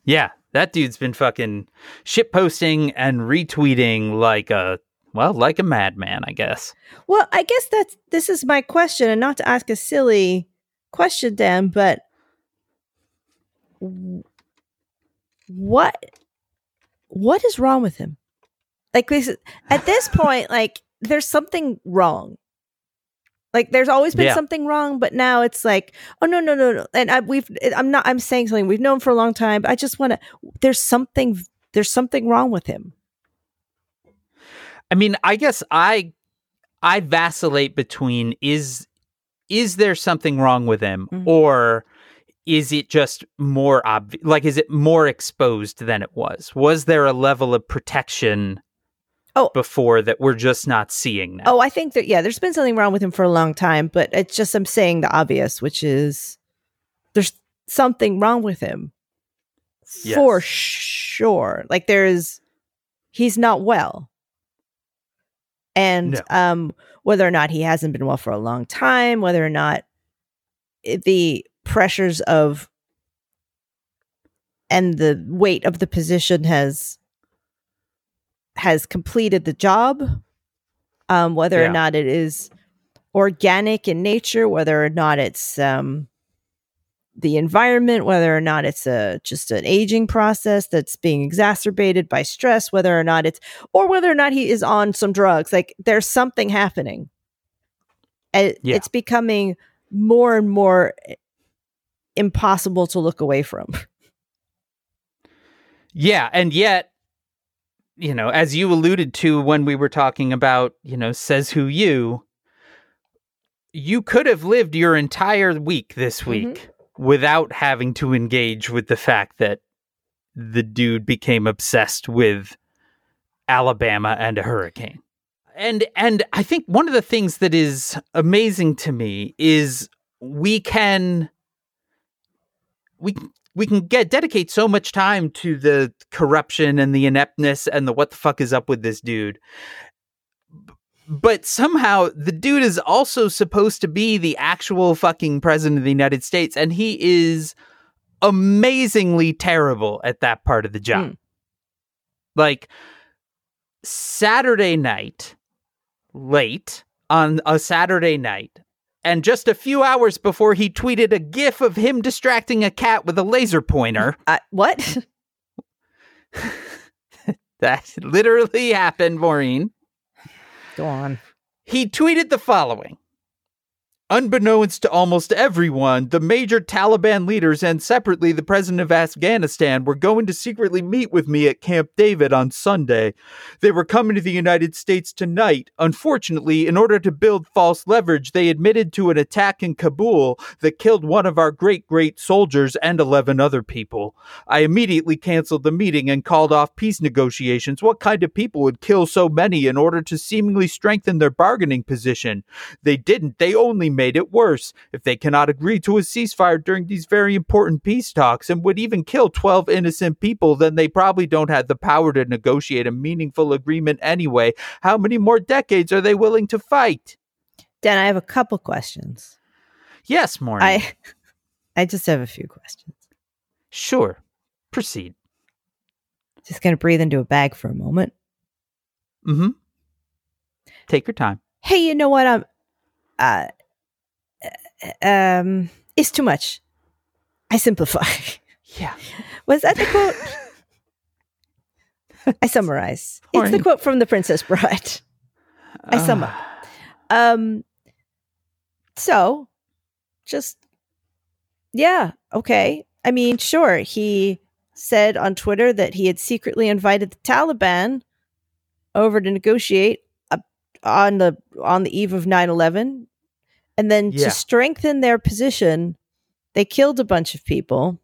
[SPEAKER 1] Yeah, that dude's been fucking shit posting and retweeting like a well, like a madman, I guess.
[SPEAKER 2] Well, I guess that's this is my question, and not to ask a silly question, Dan, but what what is wrong with him? Like this at this point, like there's something wrong. Like there's always been
[SPEAKER 1] Yeah.
[SPEAKER 2] something wrong, but now it's like, oh no, no, no, no. And I, we've, I'm not, I'm saying something we've known for a long time. But I just want to. There's something, there's something wrong with him.
[SPEAKER 1] I mean, I guess I I vacillate between is is there something wrong with him
[SPEAKER 2] Mhm.
[SPEAKER 1] or is it just more obvious like is it more exposed than it was? Was there a level of protection
[SPEAKER 2] Oh.
[SPEAKER 1] before that we're just not seeing now?
[SPEAKER 2] Oh, I think that yeah, there's been something wrong with him for a long time, but it's just I'm saying the obvious, which is there's something wrong with him for sure. Like there's he's not well, and
[SPEAKER 1] No.
[SPEAKER 2] um, whether or not he hasn't been well for a long time, whether or not the pressures of and the weight of the position has has completed the job um whether
[SPEAKER 1] Yeah.
[SPEAKER 2] or not it is organic in nature whether or not it's um the environment whether or not it's a just an aging process that's being exacerbated by stress whether or not it's or whether or not he is on some drugs like there's something happening and
[SPEAKER 1] Yeah.
[SPEAKER 2] it's becoming more and more impossible to look away from
[SPEAKER 1] Yeah, and yet, you know, as you alluded to when we were talking about, you know, says who you, you could have lived your entire week this
[SPEAKER 2] Mhm.
[SPEAKER 1] week without having to engage with the fact that the dude became obsessed with Alabama and a hurricane. And and I think one of the things that is amazing to me is we can we we can get dedicate so much time to the corruption and the ineptness and the what the fuck is up with this dude. But somehow the dude is also supposed to be the actual fucking president of the United States and he is amazingly terrible at that part of the job.
[SPEAKER 2] Mm.
[SPEAKER 1] Like Saturday night late on a Saturday night and just a few hours before he tweeted a gif of him distracting a cat with a laser pointer.
[SPEAKER 2] uh, what
[SPEAKER 1] that literally happened, Maureen.
[SPEAKER 2] Go on.
[SPEAKER 1] He tweeted the following Unbeknownst to almost everyone, the major Taliban leaders and separately the president of Afghanistan were going to secretly meet with me at Camp David on Sunday. They were coming to the United States tonight. Unfortunately, in order to build false leverage, they admitted to an attack in Kabul that killed one of our great, great soldiers and 11 other people. I immediately canceled the meeting and called off peace negotiations. What kind of people would kill so many in order to seemingly strengthen their bargaining position? They didn't. They only made it worse. If they cannot agree to a ceasefire during these very important peace talks and would even kill 12 innocent people, then they probably don't have the power to negotiate a meaningful agreement anyway. How many more decades are they willing to fight?
[SPEAKER 2] dan i have a couple questions
[SPEAKER 1] Yes, Maureen.
[SPEAKER 2] i i just have a few questions
[SPEAKER 1] Sure. Proceed.
[SPEAKER 2] just gonna breathe into a bag for a moment
[SPEAKER 1] Mm-hmm. Take your time.
[SPEAKER 2] hey you know what i'm uh um it's too much. I simplify.
[SPEAKER 1] Yeah.
[SPEAKER 2] was that the quote? I summarize. It's the quote from the princess bride. I sum up. Um so just yeah, okay. I mean, sure, he said on Twitter that he had secretly invited the Taliban over to negotiate on the on the eve of 9-11 and then
[SPEAKER 1] Yeah.
[SPEAKER 2] to strengthen their position they killed a bunch of people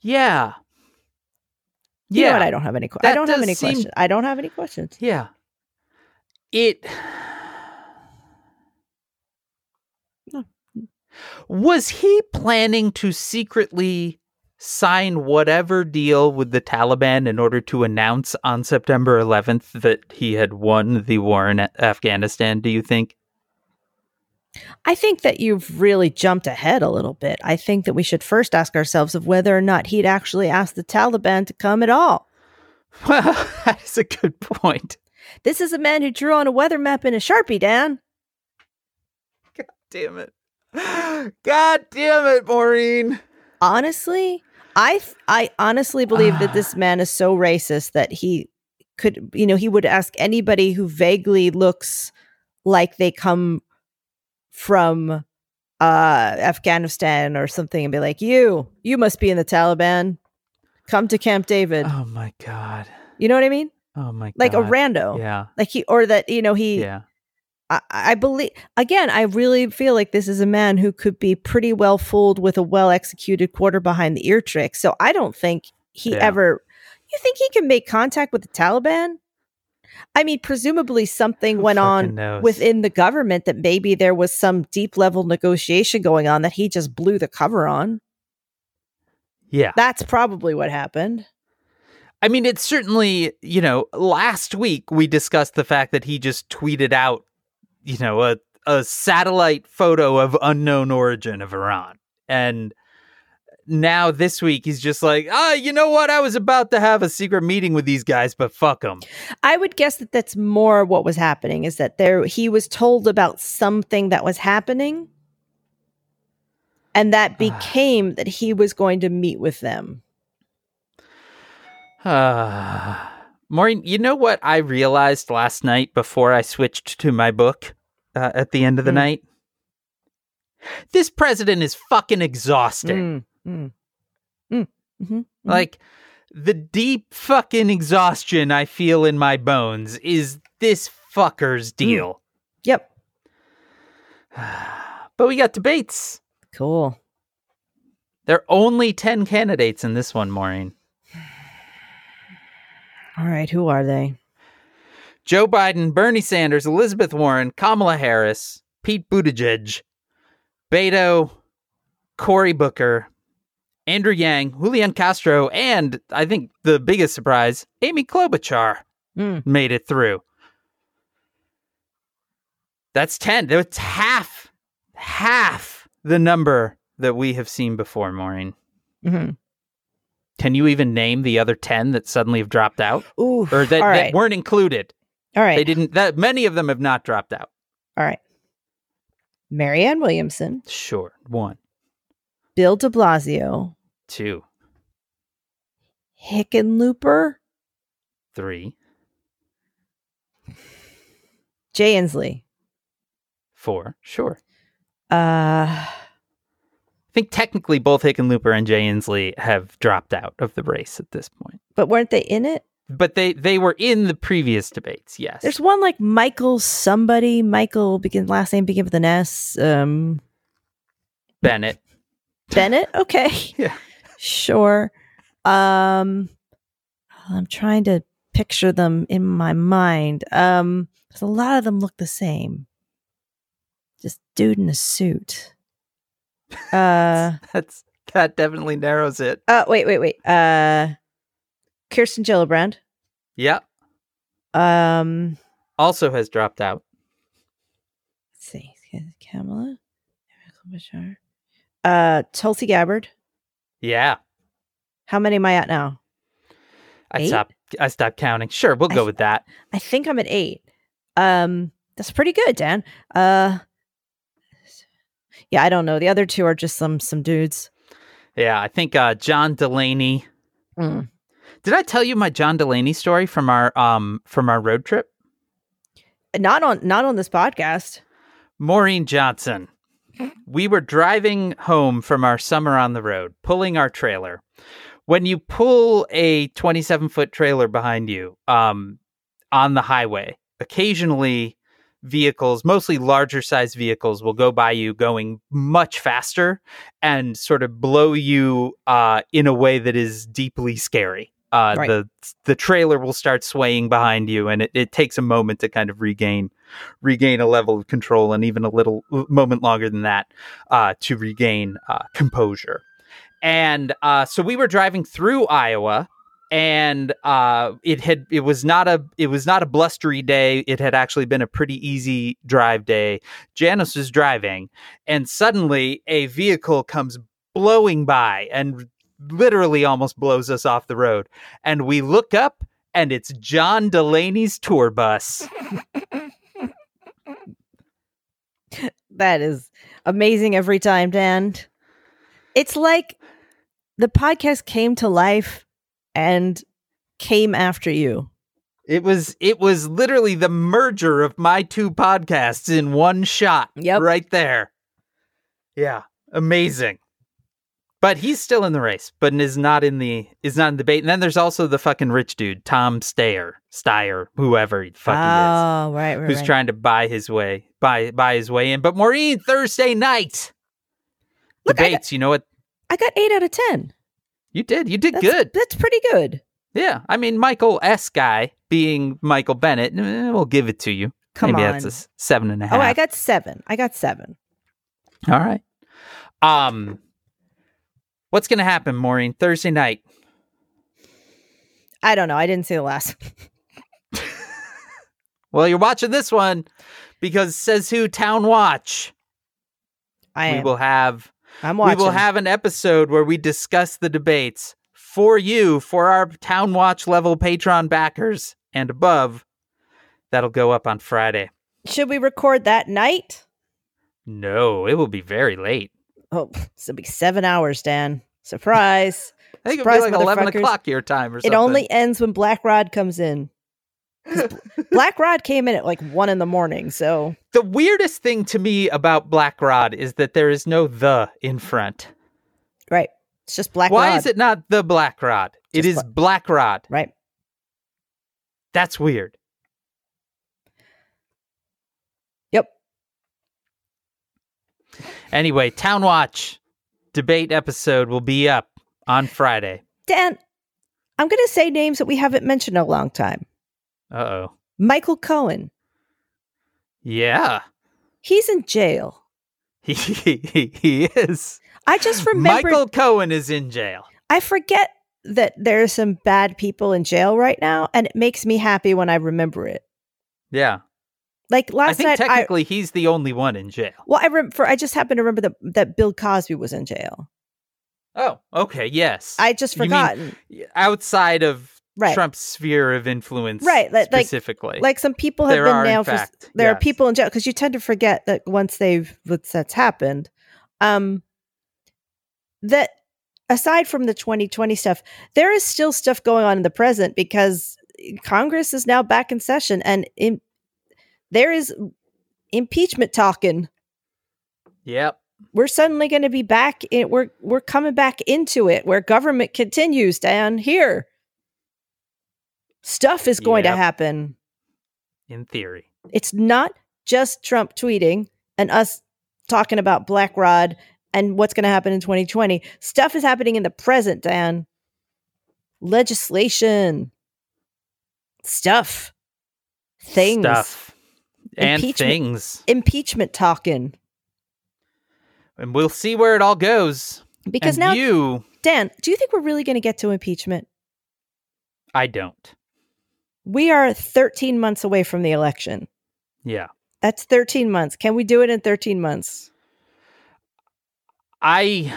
[SPEAKER 1] Yeah.
[SPEAKER 2] you
[SPEAKER 1] Yeah.
[SPEAKER 2] i don't have any que- i don't have any
[SPEAKER 1] seem-
[SPEAKER 2] questions i don't have any questions
[SPEAKER 1] Yeah. It
[SPEAKER 2] No.
[SPEAKER 1] was he planning to secretly sign whatever deal with the Taliban in order to announce on September 11th that he had won the war in Afghanistan, do you think?
[SPEAKER 2] I think that you've really jumped ahead a little bit. I think that we should first ask ourselves of whether or not he'd actually asked the Taliban to come at all.
[SPEAKER 1] Well, that is a good point.
[SPEAKER 2] This is a man who drew on a weather map in a Sharpie, Dan.
[SPEAKER 1] God damn it. God damn it, Maureen.
[SPEAKER 2] Honestly, I I honestly believe that this man is so racist that he could, you know, he would ask anybody who vaguely looks like they come from uh Afghanistan or something and be like, "You, you must be in the Taliban. Come to Camp David."
[SPEAKER 1] Oh my god.
[SPEAKER 2] You know what I mean?
[SPEAKER 1] Oh my
[SPEAKER 2] Like a rando.
[SPEAKER 1] Yeah.
[SPEAKER 2] Like he or that, you know, he
[SPEAKER 1] Yeah.
[SPEAKER 2] I, I believe again, I really feel like this is a man who could be pretty well fooled with a well executed quarter behind the ear trick. So I don't think he
[SPEAKER 1] Yeah.
[SPEAKER 2] ever you think he can make contact with the Taliban? I mean, presumably something
[SPEAKER 1] Who
[SPEAKER 2] went on
[SPEAKER 1] knows?
[SPEAKER 2] within the government that maybe there was some deep level negotiation going on that he just blew the cover on.
[SPEAKER 1] Yeah.
[SPEAKER 2] That's probably what happened.
[SPEAKER 1] I mean, it's certainly, you know, last week we discussed the fact that he just tweeted out, you know, a, a satellite photo of unknown origin of Iran. And now this week he's just like, ah, you know what? I was about to have a secret meeting with these guys, but fuck them.
[SPEAKER 2] I would guess that that's more what was happening is that there he was told about something that was happening and that became that he was going to meet with them.
[SPEAKER 1] Ah. Maureen, you know what I realized last night before I switched to my book uh, at the end of the
[SPEAKER 2] Mm.
[SPEAKER 1] night? This president is fucking exhausting.
[SPEAKER 2] Mm, mm, mm, mhm, mhm.
[SPEAKER 1] Like the deep fucking exhaustion I feel in my bones is this fucker's deal.
[SPEAKER 2] Yep.
[SPEAKER 1] But we got debates.
[SPEAKER 2] Cool.
[SPEAKER 1] There are only 10 candidates in this one, Maureen.
[SPEAKER 2] All right, who are they?
[SPEAKER 1] Joe Biden, Bernie Sanders, Elizabeth Warren, Kamala Harris, Pete Buttigieg, Beto, Cory Booker, Andrew Yang, Julian Castro, and I think the biggest surprise, Amy Klobuchar
[SPEAKER 2] Mm.
[SPEAKER 1] made it through. That's 10. That's half, half the number that we have seen before, Maureen.
[SPEAKER 2] Mhm.
[SPEAKER 1] Can you even name the other 10 that suddenly have dropped out
[SPEAKER 2] Ooh.
[SPEAKER 1] or that,
[SPEAKER 2] all
[SPEAKER 1] that weren't included?
[SPEAKER 2] All right.
[SPEAKER 1] They didn't, that many of them have not dropped out.
[SPEAKER 2] All right. Marianne Williamson,
[SPEAKER 1] Sure. One,
[SPEAKER 2] Bill de Blasio,
[SPEAKER 1] two,
[SPEAKER 2] Hickenlooper,
[SPEAKER 1] three,
[SPEAKER 2] Jay Inslee.
[SPEAKER 1] four. Sure.
[SPEAKER 2] Uh
[SPEAKER 1] I think technically both Hickenlooper and Jay Inslee have dropped out of the race at this point.
[SPEAKER 2] but weren't they in it?
[SPEAKER 1] But they, they were in the previous debates, yes.
[SPEAKER 2] There's one like Michael somebody. Michael begin last name begin with an S. Um
[SPEAKER 1] Bennet.
[SPEAKER 2] Bennet. Okay.
[SPEAKER 1] Yeah.
[SPEAKER 2] Sure. Um I'm trying to picture them in my mind. Um a lot of them look the same. Just dude in a suit. Uh
[SPEAKER 1] That's that definitely narrows it.
[SPEAKER 2] uh wait, wait, wait. Uh Kirsten Gillibrand.
[SPEAKER 1] Yep.
[SPEAKER 2] Um
[SPEAKER 1] Also has dropped out.
[SPEAKER 2] let's see. Kamala. Uh Tulsi Gabbard.
[SPEAKER 1] Yeah.
[SPEAKER 2] How many am I at now?
[SPEAKER 1] I
[SPEAKER 2] Eight?
[SPEAKER 1] stopped I stopped counting. Sure, we'll
[SPEAKER 2] I
[SPEAKER 1] go
[SPEAKER 2] th-
[SPEAKER 1] with that.
[SPEAKER 2] I think I'm at eight. Um, that's pretty good, Dan. Uh, yeah, I don't know. The other two are just some some dudes.
[SPEAKER 1] Yeah, I think uh, John Delaney.
[SPEAKER 2] Mm.
[SPEAKER 1] Did I tell you my John Delaney story from our um from our road trip?
[SPEAKER 2] Not on not on this podcast.
[SPEAKER 1] Maureen Johnson. We were driving home from our summer on the road, pulling our trailer. When you pull a 27 foot trailer behind you um, on the highway, occasionally vehicles, mostly larger size vehicles, will go by you going much faster and sort of blow you uh, in a way that is deeply scary. Uh,
[SPEAKER 2] Right.
[SPEAKER 1] The the trailer will start swaying behind you, and it, it takes a moment to kind of regain regain a level of control, and even a little moment longer than that uh, to regain uh, composure. And uh, so we were driving through Iowa, and uh, it had it was not a it was not a blustery day. It had actually been a pretty easy drive day. Janice was driving, and suddenly a vehicle comes blowing by and literally almost blows us off the road. And we look up, and it's John Delaney's tour bus.
[SPEAKER 2] That is amazing every time, Dan. It's like the podcast came to life and came after you.
[SPEAKER 1] It was it was literally the merger of my two podcasts in one shot.
[SPEAKER 2] Yep.
[SPEAKER 1] Right there. Yeah. Amazing. But he's still in the race, but is not in the is not in the debate. And then there's also the fucking rich dude, Tom Steyer, Steyer, whoever he fucking is.
[SPEAKER 2] oh, right, right.
[SPEAKER 1] Who's
[SPEAKER 2] right.
[SPEAKER 1] trying to buy his way buy buy his way in. But Maureen, Thursday night.
[SPEAKER 2] Look, I got-
[SPEAKER 1] Debates, you know what?
[SPEAKER 2] I got eight out of ten.
[SPEAKER 1] You did. You did
[SPEAKER 2] That's,
[SPEAKER 1] good.
[SPEAKER 2] That's pretty good.
[SPEAKER 1] Yeah. I mean, Michael S. guy being Michael Bennet, eh, we'll give it to you.
[SPEAKER 2] Come
[SPEAKER 1] Maybe
[SPEAKER 2] on.
[SPEAKER 1] that's a seven and a half.
[SPEAKER 2] Oh, I got seven. I got seven.
[SPEAKER 1] All right. Um, what's gonna happen, Maureen? Thursday night.
[SPEAKER 2] I don't know. I didn't see the last.
[SPEAKER 1] Well, you're watching this one because says who Town Watch.
[SPEAKER 2] I
[SPEAKER 1] We will have
[SPEAKER 2] I'm watching.
[SPEAKER 1] we will have an episode where we discuss the debates for you for our Town Watch level Patreon backers and above. That'll go up on Friday.
[SPEAKER 2] Should we record that night?
[SPEAKER 1] No, it will be very late.
[SPEAKER 2] Oh, it'll be seven hours, Dan. Surprise!
[SPEAKER 1] I think
[SPEAKER 2] Surprise,
[SPEAKER 1] it'll be like eleven o'clock your time or
[SPEAKER 2] it only ends when Black Rod comes in. Black Rod came in at like one in the morning, so
[SPEAKER 1] The weirdest thing to me about Black Rod is that there is no the in front.
[SPEAKER 2] right. It's just Black
[SPEAKER 1] Why
[SPEAKER 2] Rod.
[SPEAKER 1] is it not the Black Rod? It
[SPEAKER 2] Just
[SPEAKER 1] is Black Rod.
[SPEAKER 2] right?
[SPEAKER 1] That's weird.
[SPEAKER 2] Yep.
[SPEAKER 1] Anyway, Town Watch debate episode will be up on Friday.
[SPEAKER 2] Dan, I'm going to say names that we haven't mentioned in a long time.
[SPEAKER 1] Uh oh.
[SPEAKER 2] Michael Cohen.
[SPEAKER 1] Yeah.
[SPEAKER 2] He's in jail.
[SPEAKER 1] He, he, he is.
[SPEAKER 2] I just remember.
[SPEAKER 1] Michael Cohen is in jail.
[SPEAKER 2] I forget that there are some bad people in jail right now, and it makes me happy when I remember it.
[SPEAKER 1] Yeah.
[SPEAKER 2] Like last I
[SPEAKER 1] think
[SPEAKER 2] night, I
[SPEAKER 1] technically he's the only one in jail.
[SPEAKER 2] well, I rem- for I just happened to remember that that Bill Cosby was in jail.
[SPEAKER 1] Oh, okay. Yes.
[SPEAKER 2] I just forgotten.
[SPEAKER 1] outside of
[SPEAKER 2] Right.
[SPEAKER 1] Trump's sphere of influence,
[SPEAKER 2] Right, like- like-
[SPEAKER 1] Specifically,
[SPEAKER 2] Like some people have
[SPEAKER 1] There
[SPEAKER 2] been
[SPEAKER 1] are, in
[SPEAKER 2] nailed for.
[SPEAKER 1] fact,
[SPEAKER 2] There are people in jail because you tend to forget that once they've once that's happened, um, that aside from the 2020 stuff, there is still stuff going on in the present because Congress is now back in session and in, there is impeachment talking.
[SPEAKER 1] Yep.
[SPEAKER 2] We're suddenly going to be back in. We're we're coming back into it where government continues down here. Stuff is going to happen.
[SPEAKER 1] In theory.
[SPEAKER 2] It's not just Trump tweeting and us talking about Black Rod and what's going to happen in 2020. Stuff is happening in the present, Dan. Legislation, stuff, things,
[SPEAKER 1] Stuff. And
[SPEAKER 2] Impeachment.
[SPEAKER 1] things.
[SPEAKER 2] impeachment talking.
[SPEAKER 1] And we'll see where it all goes.
[SPEAKER 2] Because
[SPEAKER 1] and
[SPEAKER 2] now,
[SPEAKER 1] you,
[SPEAKER 2] Dan, do you think we're really going to get to impeachment?
[SPEAKER 1] I don't.
[SPEAKER 2] We are 13 months away from the election.
[SPEAKER 1] Yeah.
[SPEAKER 2] That's 13 months. Can we do it in 13 months?
[SPEAKER 1] I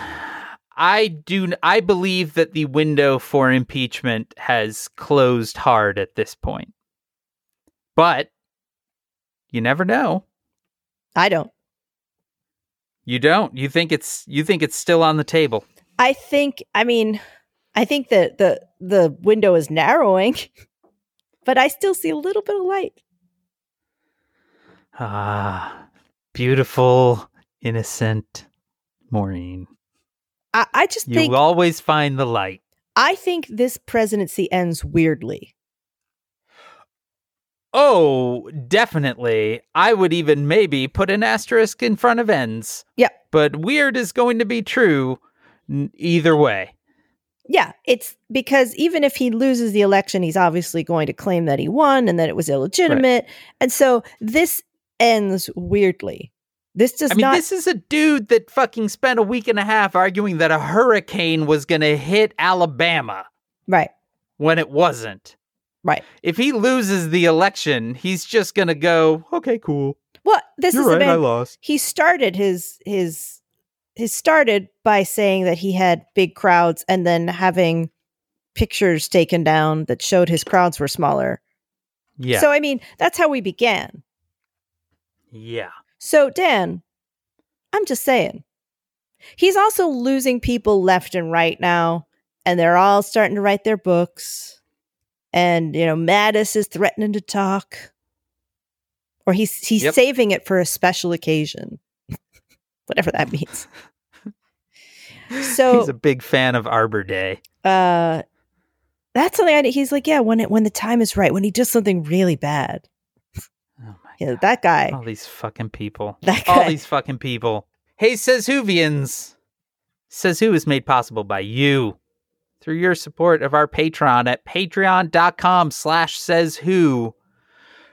[SPEAKER 1] I do I believe that the window for impeachment has closed hard at this point. But you never know.
[SPEAKER 2] I don't.
[SPEAKER 1] You don't. You think it's you think it's still on the table.
[SPEAKER 2] I think I mean I think that the the window is narrowing, but I still see a little bit of light.
[SPEAKER 1] Ah, beautiful, innocent Maureen.
[SPEAKER 2] I, I just
[SPEAKER 1] You
[SPEAKER 2] think
[SPEAKER 1] always find the light.
[SPEAKER 2] I think this presidency ends weirdly.
[SPEAKER 1] Oh, definitely. I would even maybe put an asterisk in front of ends.
[SPEAKER 2] Yep.
[SPEAKER 1] But weird is going to be true n- either way.
[SPEAKER 2] Yeah, it's because even if he loses the election, he's obviously going to claim that he won and that it was illegitimate. And so this ends weirdly. This does
[SPEAKER 1] I mean,
[SPEAKER 2] not
[SPEAKER 1] this is a dude that fucking spent a week and a half arguing that a hurricane was going to hit Alabama
[SPEAKER 2] right.
[SPEAKER 1] when it wasn't.
[SPEAKER 2] Right.
[SPEAKER 1] If he loses the election, he's just going to go, okay, cool.
[SPEAKER 2] Well, this
[SPEAKER 1] You're
[SPEAKER 2] is a
[SPEAKER 1] right, I lost.
[SPEAKER 2] he started his his his started by saying that he had big crowds and then having pictures taken down that showed his crowds were smaller.
[SPEAKER 1] Yeah.
[SPEAKER 2] So I mean, that's how we began.
[SPEAKER 1] yeah.
[SPEAKER 2] So Dan, I'm just saying. He's also losing people left and right now, and they're all starting to write their books. And you know, Mattis is threatening to talk. Or he's he's
[SPEAKER 1] Yep.
[SPEAKER 2] saving it for a special occasion. Whatever that means. So
[SPEAKER 1] he's a big fan of Arbor Day.
[SPEAKER 2] uh that's something I he's like, yeah, when it when the time is right, when he does something really bad.
[SPEAKER 1] Oh my
[SPEAKER 2] Yeah, that guy.
[SPEAKER 1] All these fucking people.
[SPEAKER 2] That
[SPEAKER 1] All these fucking people. Hey, Says Whovians. Says Who is made possible by you through your support of our Patreon at patreon.com slash says who.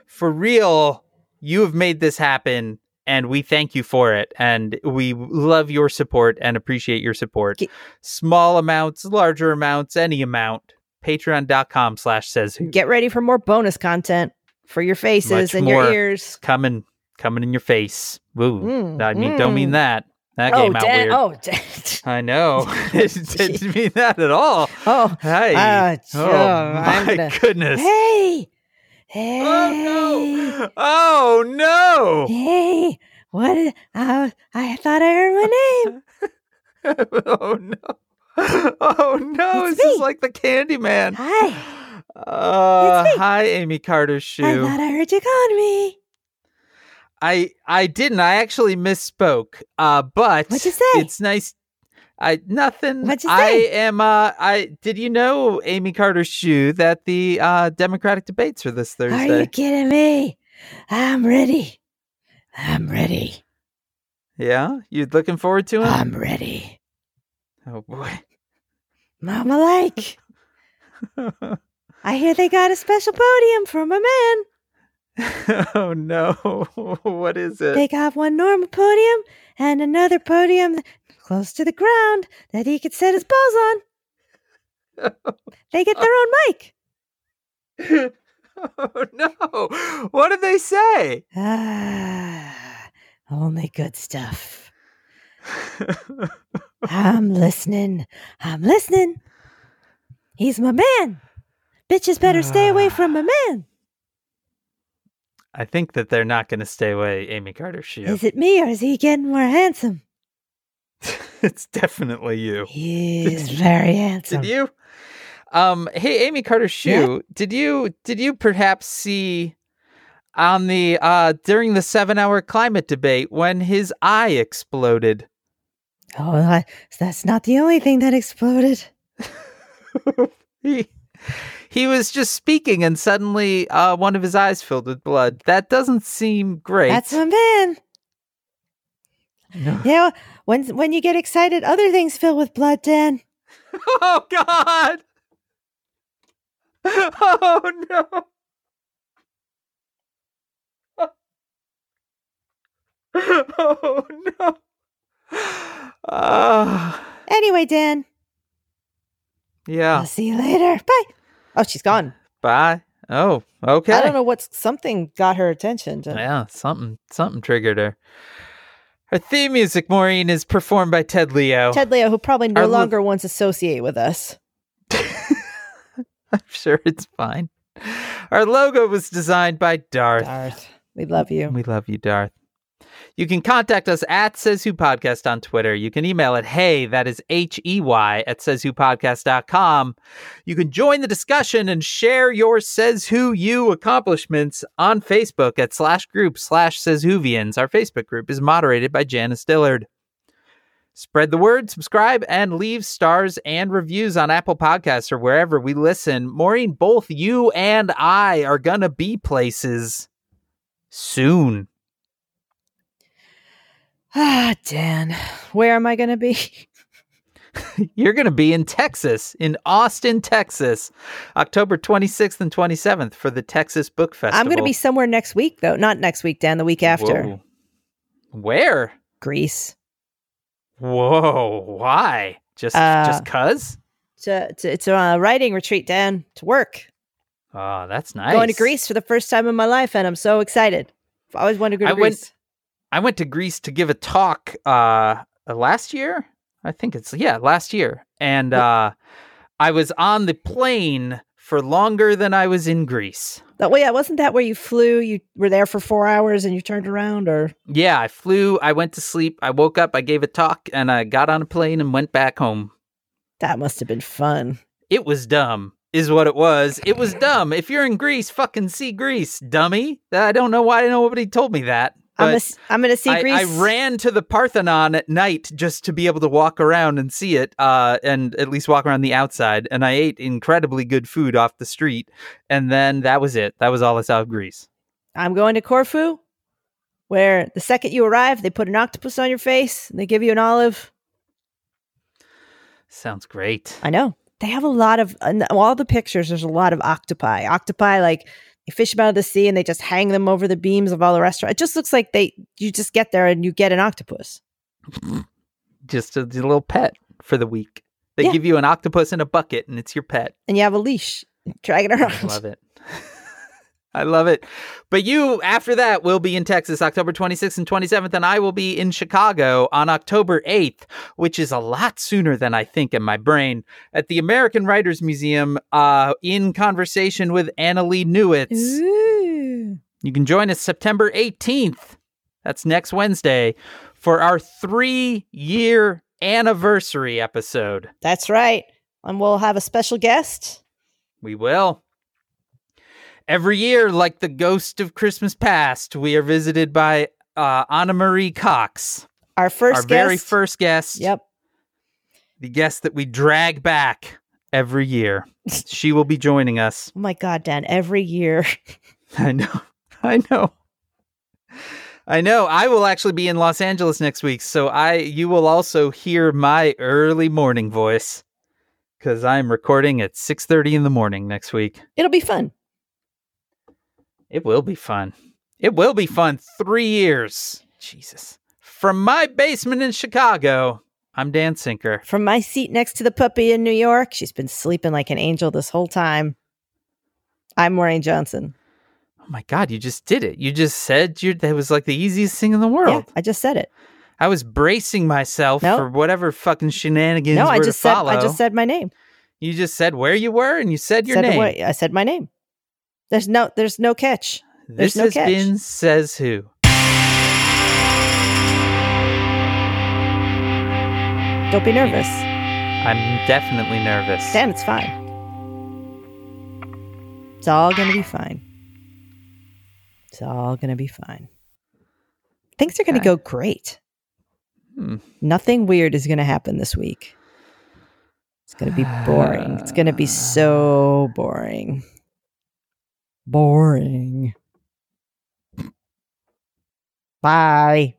[SPEAKER 1] For real, you have made this happen and we thank you for it. And we love your support and appreciate your support. Small amounts, larger amounts, any amount. Patreon.com slash says who.
[SPEAKER 2] Get ready for more bonus content for your faces
[SPEAKER 1] Much
[SPEAKER 2] and your ears.
[SPEAKER 1] coming coming in your face. Woo.
[SPEAKER 2] Mm,
[SPEAKER 1] I mean, don't mean
[SPEAKER 2] mm.
[SPEAKER 1] that. That
[SPEAKER 2] oh,
[SPEAKER 1] out
[SPEAKER 2] Dan-
[SPEAKER 1] weird.
[SPEAKER 2] oh, Dan-
[SPEAKER 1] I know. it didn't mean that at all.
[SPEAKER 2] oh,
[SPEAKER 1] Hey.
[SPEAKER 2] Ah,
[SPEAKER 1] oh,
[SPEAKER 2] Joe,
[SPEAKER 1] my
[SPEAKER 2] gonna-
[SPEAKER 1] goodness.
[SPEAKER 2] hey, hey,
[SPEAKER 1] Oh no. Oh no.
[SPEAKER 2] hey, what? Is, I I thought I heard my name.
[SPEAKER 1] oh no. Oh no.
[SPEAKER 2] It's
[SPEAKER 1] This is
[SPEAKER 2] me.
[SPEAKER 1] like the Candyman.
[SPEAKER 2] Hi,
[SPEAKER 1] Uh,
[SPEAKER 2] It's me.
[SPEAKER 1] hi, Amy Carter
[SPEAKER 2] I
[SPEAKER 1] Shoe.
[SPEAKER 2] thought I heard you calling me.
[SPEAKER 1] I I didn't. I actually misspoke. Uh, but
[SPEAKER 2] What'd you say?
[SPEAKER 1] It's nice. I nothing.
[SPEAKER 2] What'd you
[SPEAKER 1] I am. Uh, I did you know Amy Carter Shoe that the uh Democratic debates are this Thursday?
[SPEAKER 2] Are you kidding me? I'm ready. I'm ready.
[SPEAKER 1] Yeah, you looking forward to it?
[SPEAKER 2] I'm ready.
[SPEAKER 1] oh boy.
[SPEAKER 2] Mama like. I hear they got a special podium for a man.
[SPEAKER 1] oh no. what is it?
[SPEAKER 2] They got one normal podium and another podium close to the ground that he could set his balls on. They get their own mic.
[SPEAKER 1] oh no. What did they say?
[SPEAKER 2] Ah, only good stuff. I'm listening. I'm listening. He's my man. Bitches better stay away from my man.
[SPEAKER 1] I think that they're not going to stay away, Amy Carter Shoe.
[SPEAKER 2] Is it me or is he getting more handsome?
[SPEAKER 1] it's definitely you.
[SPEAKER 2] He's very handsome.
[SPEAKER 1] Did you? Um, hey, Amy Carter Shoe, did you did you perhaps see on the uh during the seven hour climate debate when his eye exploded?
[SPEAKER 2] Oh, I, that's not the only thing that exploded.
[SPEAKER 1] he he was just speaking and suddenly uh one of his eyes filled with blood. That doesn't seem great.
[SPEAKER 2] That's.
[SPEAKER 1] No.
[SPEAKER 2] You know, when when you get excited, other things fill with blood, Dan.
[SPEAKER 1] Oh God! Oh no! Oh no! Ah,
[SPEAKER 2] Anyway, Dan,
[SPEAKER 1] yeah.
[SPEAKER 2] I'll see you later. Bye. Oh, she's gone.
[SPEAKER 1] Bye. Oh, okay.
[SPEAKER 2] I don't know what's something got her attention. To,
[SPEAKER 1] Yeah, something something triggered her. Her theme music, Maureen, is performed by Ted Leo.
[SPEAKER 2] Ted Leo, who probably no
[SPEAKER 1] Our lo-
[SPEAKER 2] longer wants to associate with us.
[SPEAKER 1] I'm sure it's fine. Our logo was designed by Darth.
[SPEAKER 2] Darth, we love you.
[SPEAKER 1] We love you, Darth. You can contact us at Says Who Podcast on Twitter. You can email at hey, that is H E Y, at sayswhopodcast.com. You can join the discussion and share your Says Who You accomplishments on Facebook at slash group slash Says Whovians. Our Facebook group is moderated by Janice Dillard. Spread the word, subscribe, and leave stars and reviews on Apple Podcasts or wherever we listen. Maureen, both you and I are going to be places soon.
[SPEAKER 2] Ah, Dan, where am I going to be?
[SPEAKER 1] You're going to be in Texas, in Austin, Texas, October 26th and 27th for the Texas Book Festival.
[SPEAKER 2] I'm going to be somewhere next week, though. Not next week, Dan, the week after.
[SPEAKER 1] Whoa. Where?
[SPEAKER 2] Greece.
[SPEAKER 1] Whoa, why? Just
[SPEAKER 2] Uh,
[SPEAKER 1] just cuz?
[SPEAKER 2] To, to, it's a writing retreat, Dan, to work.
[SPEAKER 1] Oh, that's nice.
[SPEAKER 2] Going to Greece for the first time in my life, and I'm so excited. I've always wanted to go to
[SPEAKER 1] I went-
[SPEAKER 2] Greece.
[SPEAKER 1] I went to Greece to give a talk uh last year. I think it's yeah, last year. And uh I was on the plane for longer than I was in Greece.
[SPEAKER 2] That way, yeah, wasn't that where you flew? You were there for four hours and you turned around, or
[SPEAKER 1] Yeah, I flew, I went to sleep, I woke up, I gave a talk and I got on a plane and went back home.
[SPEAKER 2] that must have been fun.
[SPEAKER 1] It was dumb. Is what it was. It was dumb. If you're in Greece, fucking see Greece, dummy. I don't know why nobody told me that.
[SPEAKER 2] I'm s- I'm gonna see
[SPEAKER 1] I,
[SPEAKER 2] Greece.
[SPEAKER 1] I ran to the Parthenon at night just to be able to walk around and see it, uh, and at least walk around the outside. And I ate incredibly good food off the street, and then that was it. That was all I saw of Greece.
[SPEAKER 2] I'm going to Corfu, where the second you arrive, they put an octopus on your face and they give you an olive.
[SPEAKER 1] Sounds great.
[SPEAKER 2] I know they have a lot of in all the pictures. There's a lot of octopi. Octopi like they fish them out of the sea and they just hang them over the beams of all the restaurants. It just looks like they you just get there and you get an octopus.
[SPEAKER 1] Just a, a little pet for the week. They
[SPEAKER 2] Yeah.
[SPEAKER 1] give you an octopus in a bucket, and it's your pet.
[SPEAKER 2] and you have a leash. dragging it
[SPEAKER 1] I
[SPEAKER 2] around.
[SPEAKER 1] love it. I love it. But you, after that, will be in Texas October 26th and 27th, and I will be in Chicago on October 8th, which is a lot sooner than I think in my brain, at the American Writers Museum uh, in conversation with Annalee Newitz.
[SPEAKER 2] Ooh.
[SPEAKER 1] You can join us September 18th. That's next Wednesday for our three year anniversary episode.
[SPEAKER 2] That's right. And we'll have a special guest.
[SPEAKER 1] We will. Every year, like the ghost of Christmas past, we are visited by uh, Ana Marie Cox,
[SPEAKER 2] Our first
[SPEAKER 1] our
[SPEAKER 2] guest.
[SPEAKER 1] very first guest.
[SPEAKER 2] Yep.
[SPEAKER 1] The guest that we drag back every year. she will be joining us.
[SPEAKER 2] Oh my God, Dan! Every year.
[SPEAKER 1] I know. I know. I know. I will actually be in Los Angeles next week, so I you will also hear my early morning voice because I'm recording at six thirty in the morning next week.
[SPEAKER 2] It'll be fun.
[SPEAKER 1] It will be fun. It will be fun. Three years. Jesus. From my basement in Chicago, I'm Dan Sinker.
[SPEAKER 2] From my seat next to the puppy in New York, she's been sleeping like an angel this whole time. I'm Maureen Johnson.
[SPEAKER 1] Oh my God, you just did it. You just said you that was like the easiest thing in the world.
[SPEAKER 2] Yeah, I just said it.
[SPEAKER 1] I was bracing myself
[SPEAKER 2] No.
[SPEAKER 1] for whatever fucking shenanigans
[SPEAKER 2] no,
[SPEAKER 1] were
[SPEAKER 2] I
[SPEAKER 1] to
[SPEAKER 2] just said
[SPEAKER 1] follow.
[SPEAKER 2] I just said my name.
[SPEAKER 1] you just said where you were and you said your
[SPEAKER 2] Said
[SPEAKER 1] name.
[SPEAKER 2] wa- I said my name. There's no there's no catch.
[SPEAKER 1] this
[SPEAKER 2] there's no
[SPEAKER 1] has
[SPEAKER 2] catch.
[SPEAKER 1] been Says Who.
[SPEAKER 2] Don't be nervous.
[SPEAKER 1] I'm definitely nervous.
[SPEAKER 2] Dan, it's fine. It's all gonna be fine. It's all gonna be fine. Things are gonna
[SPEAKER 1] Okay.
[SPEAKER 2] go great.
[SPEAKER 1] Hmm.
[SPEAKER 2] Nothing weird is gonna happen this week. It's gonna be boring. It's gonna be so boring. Boring. Bye.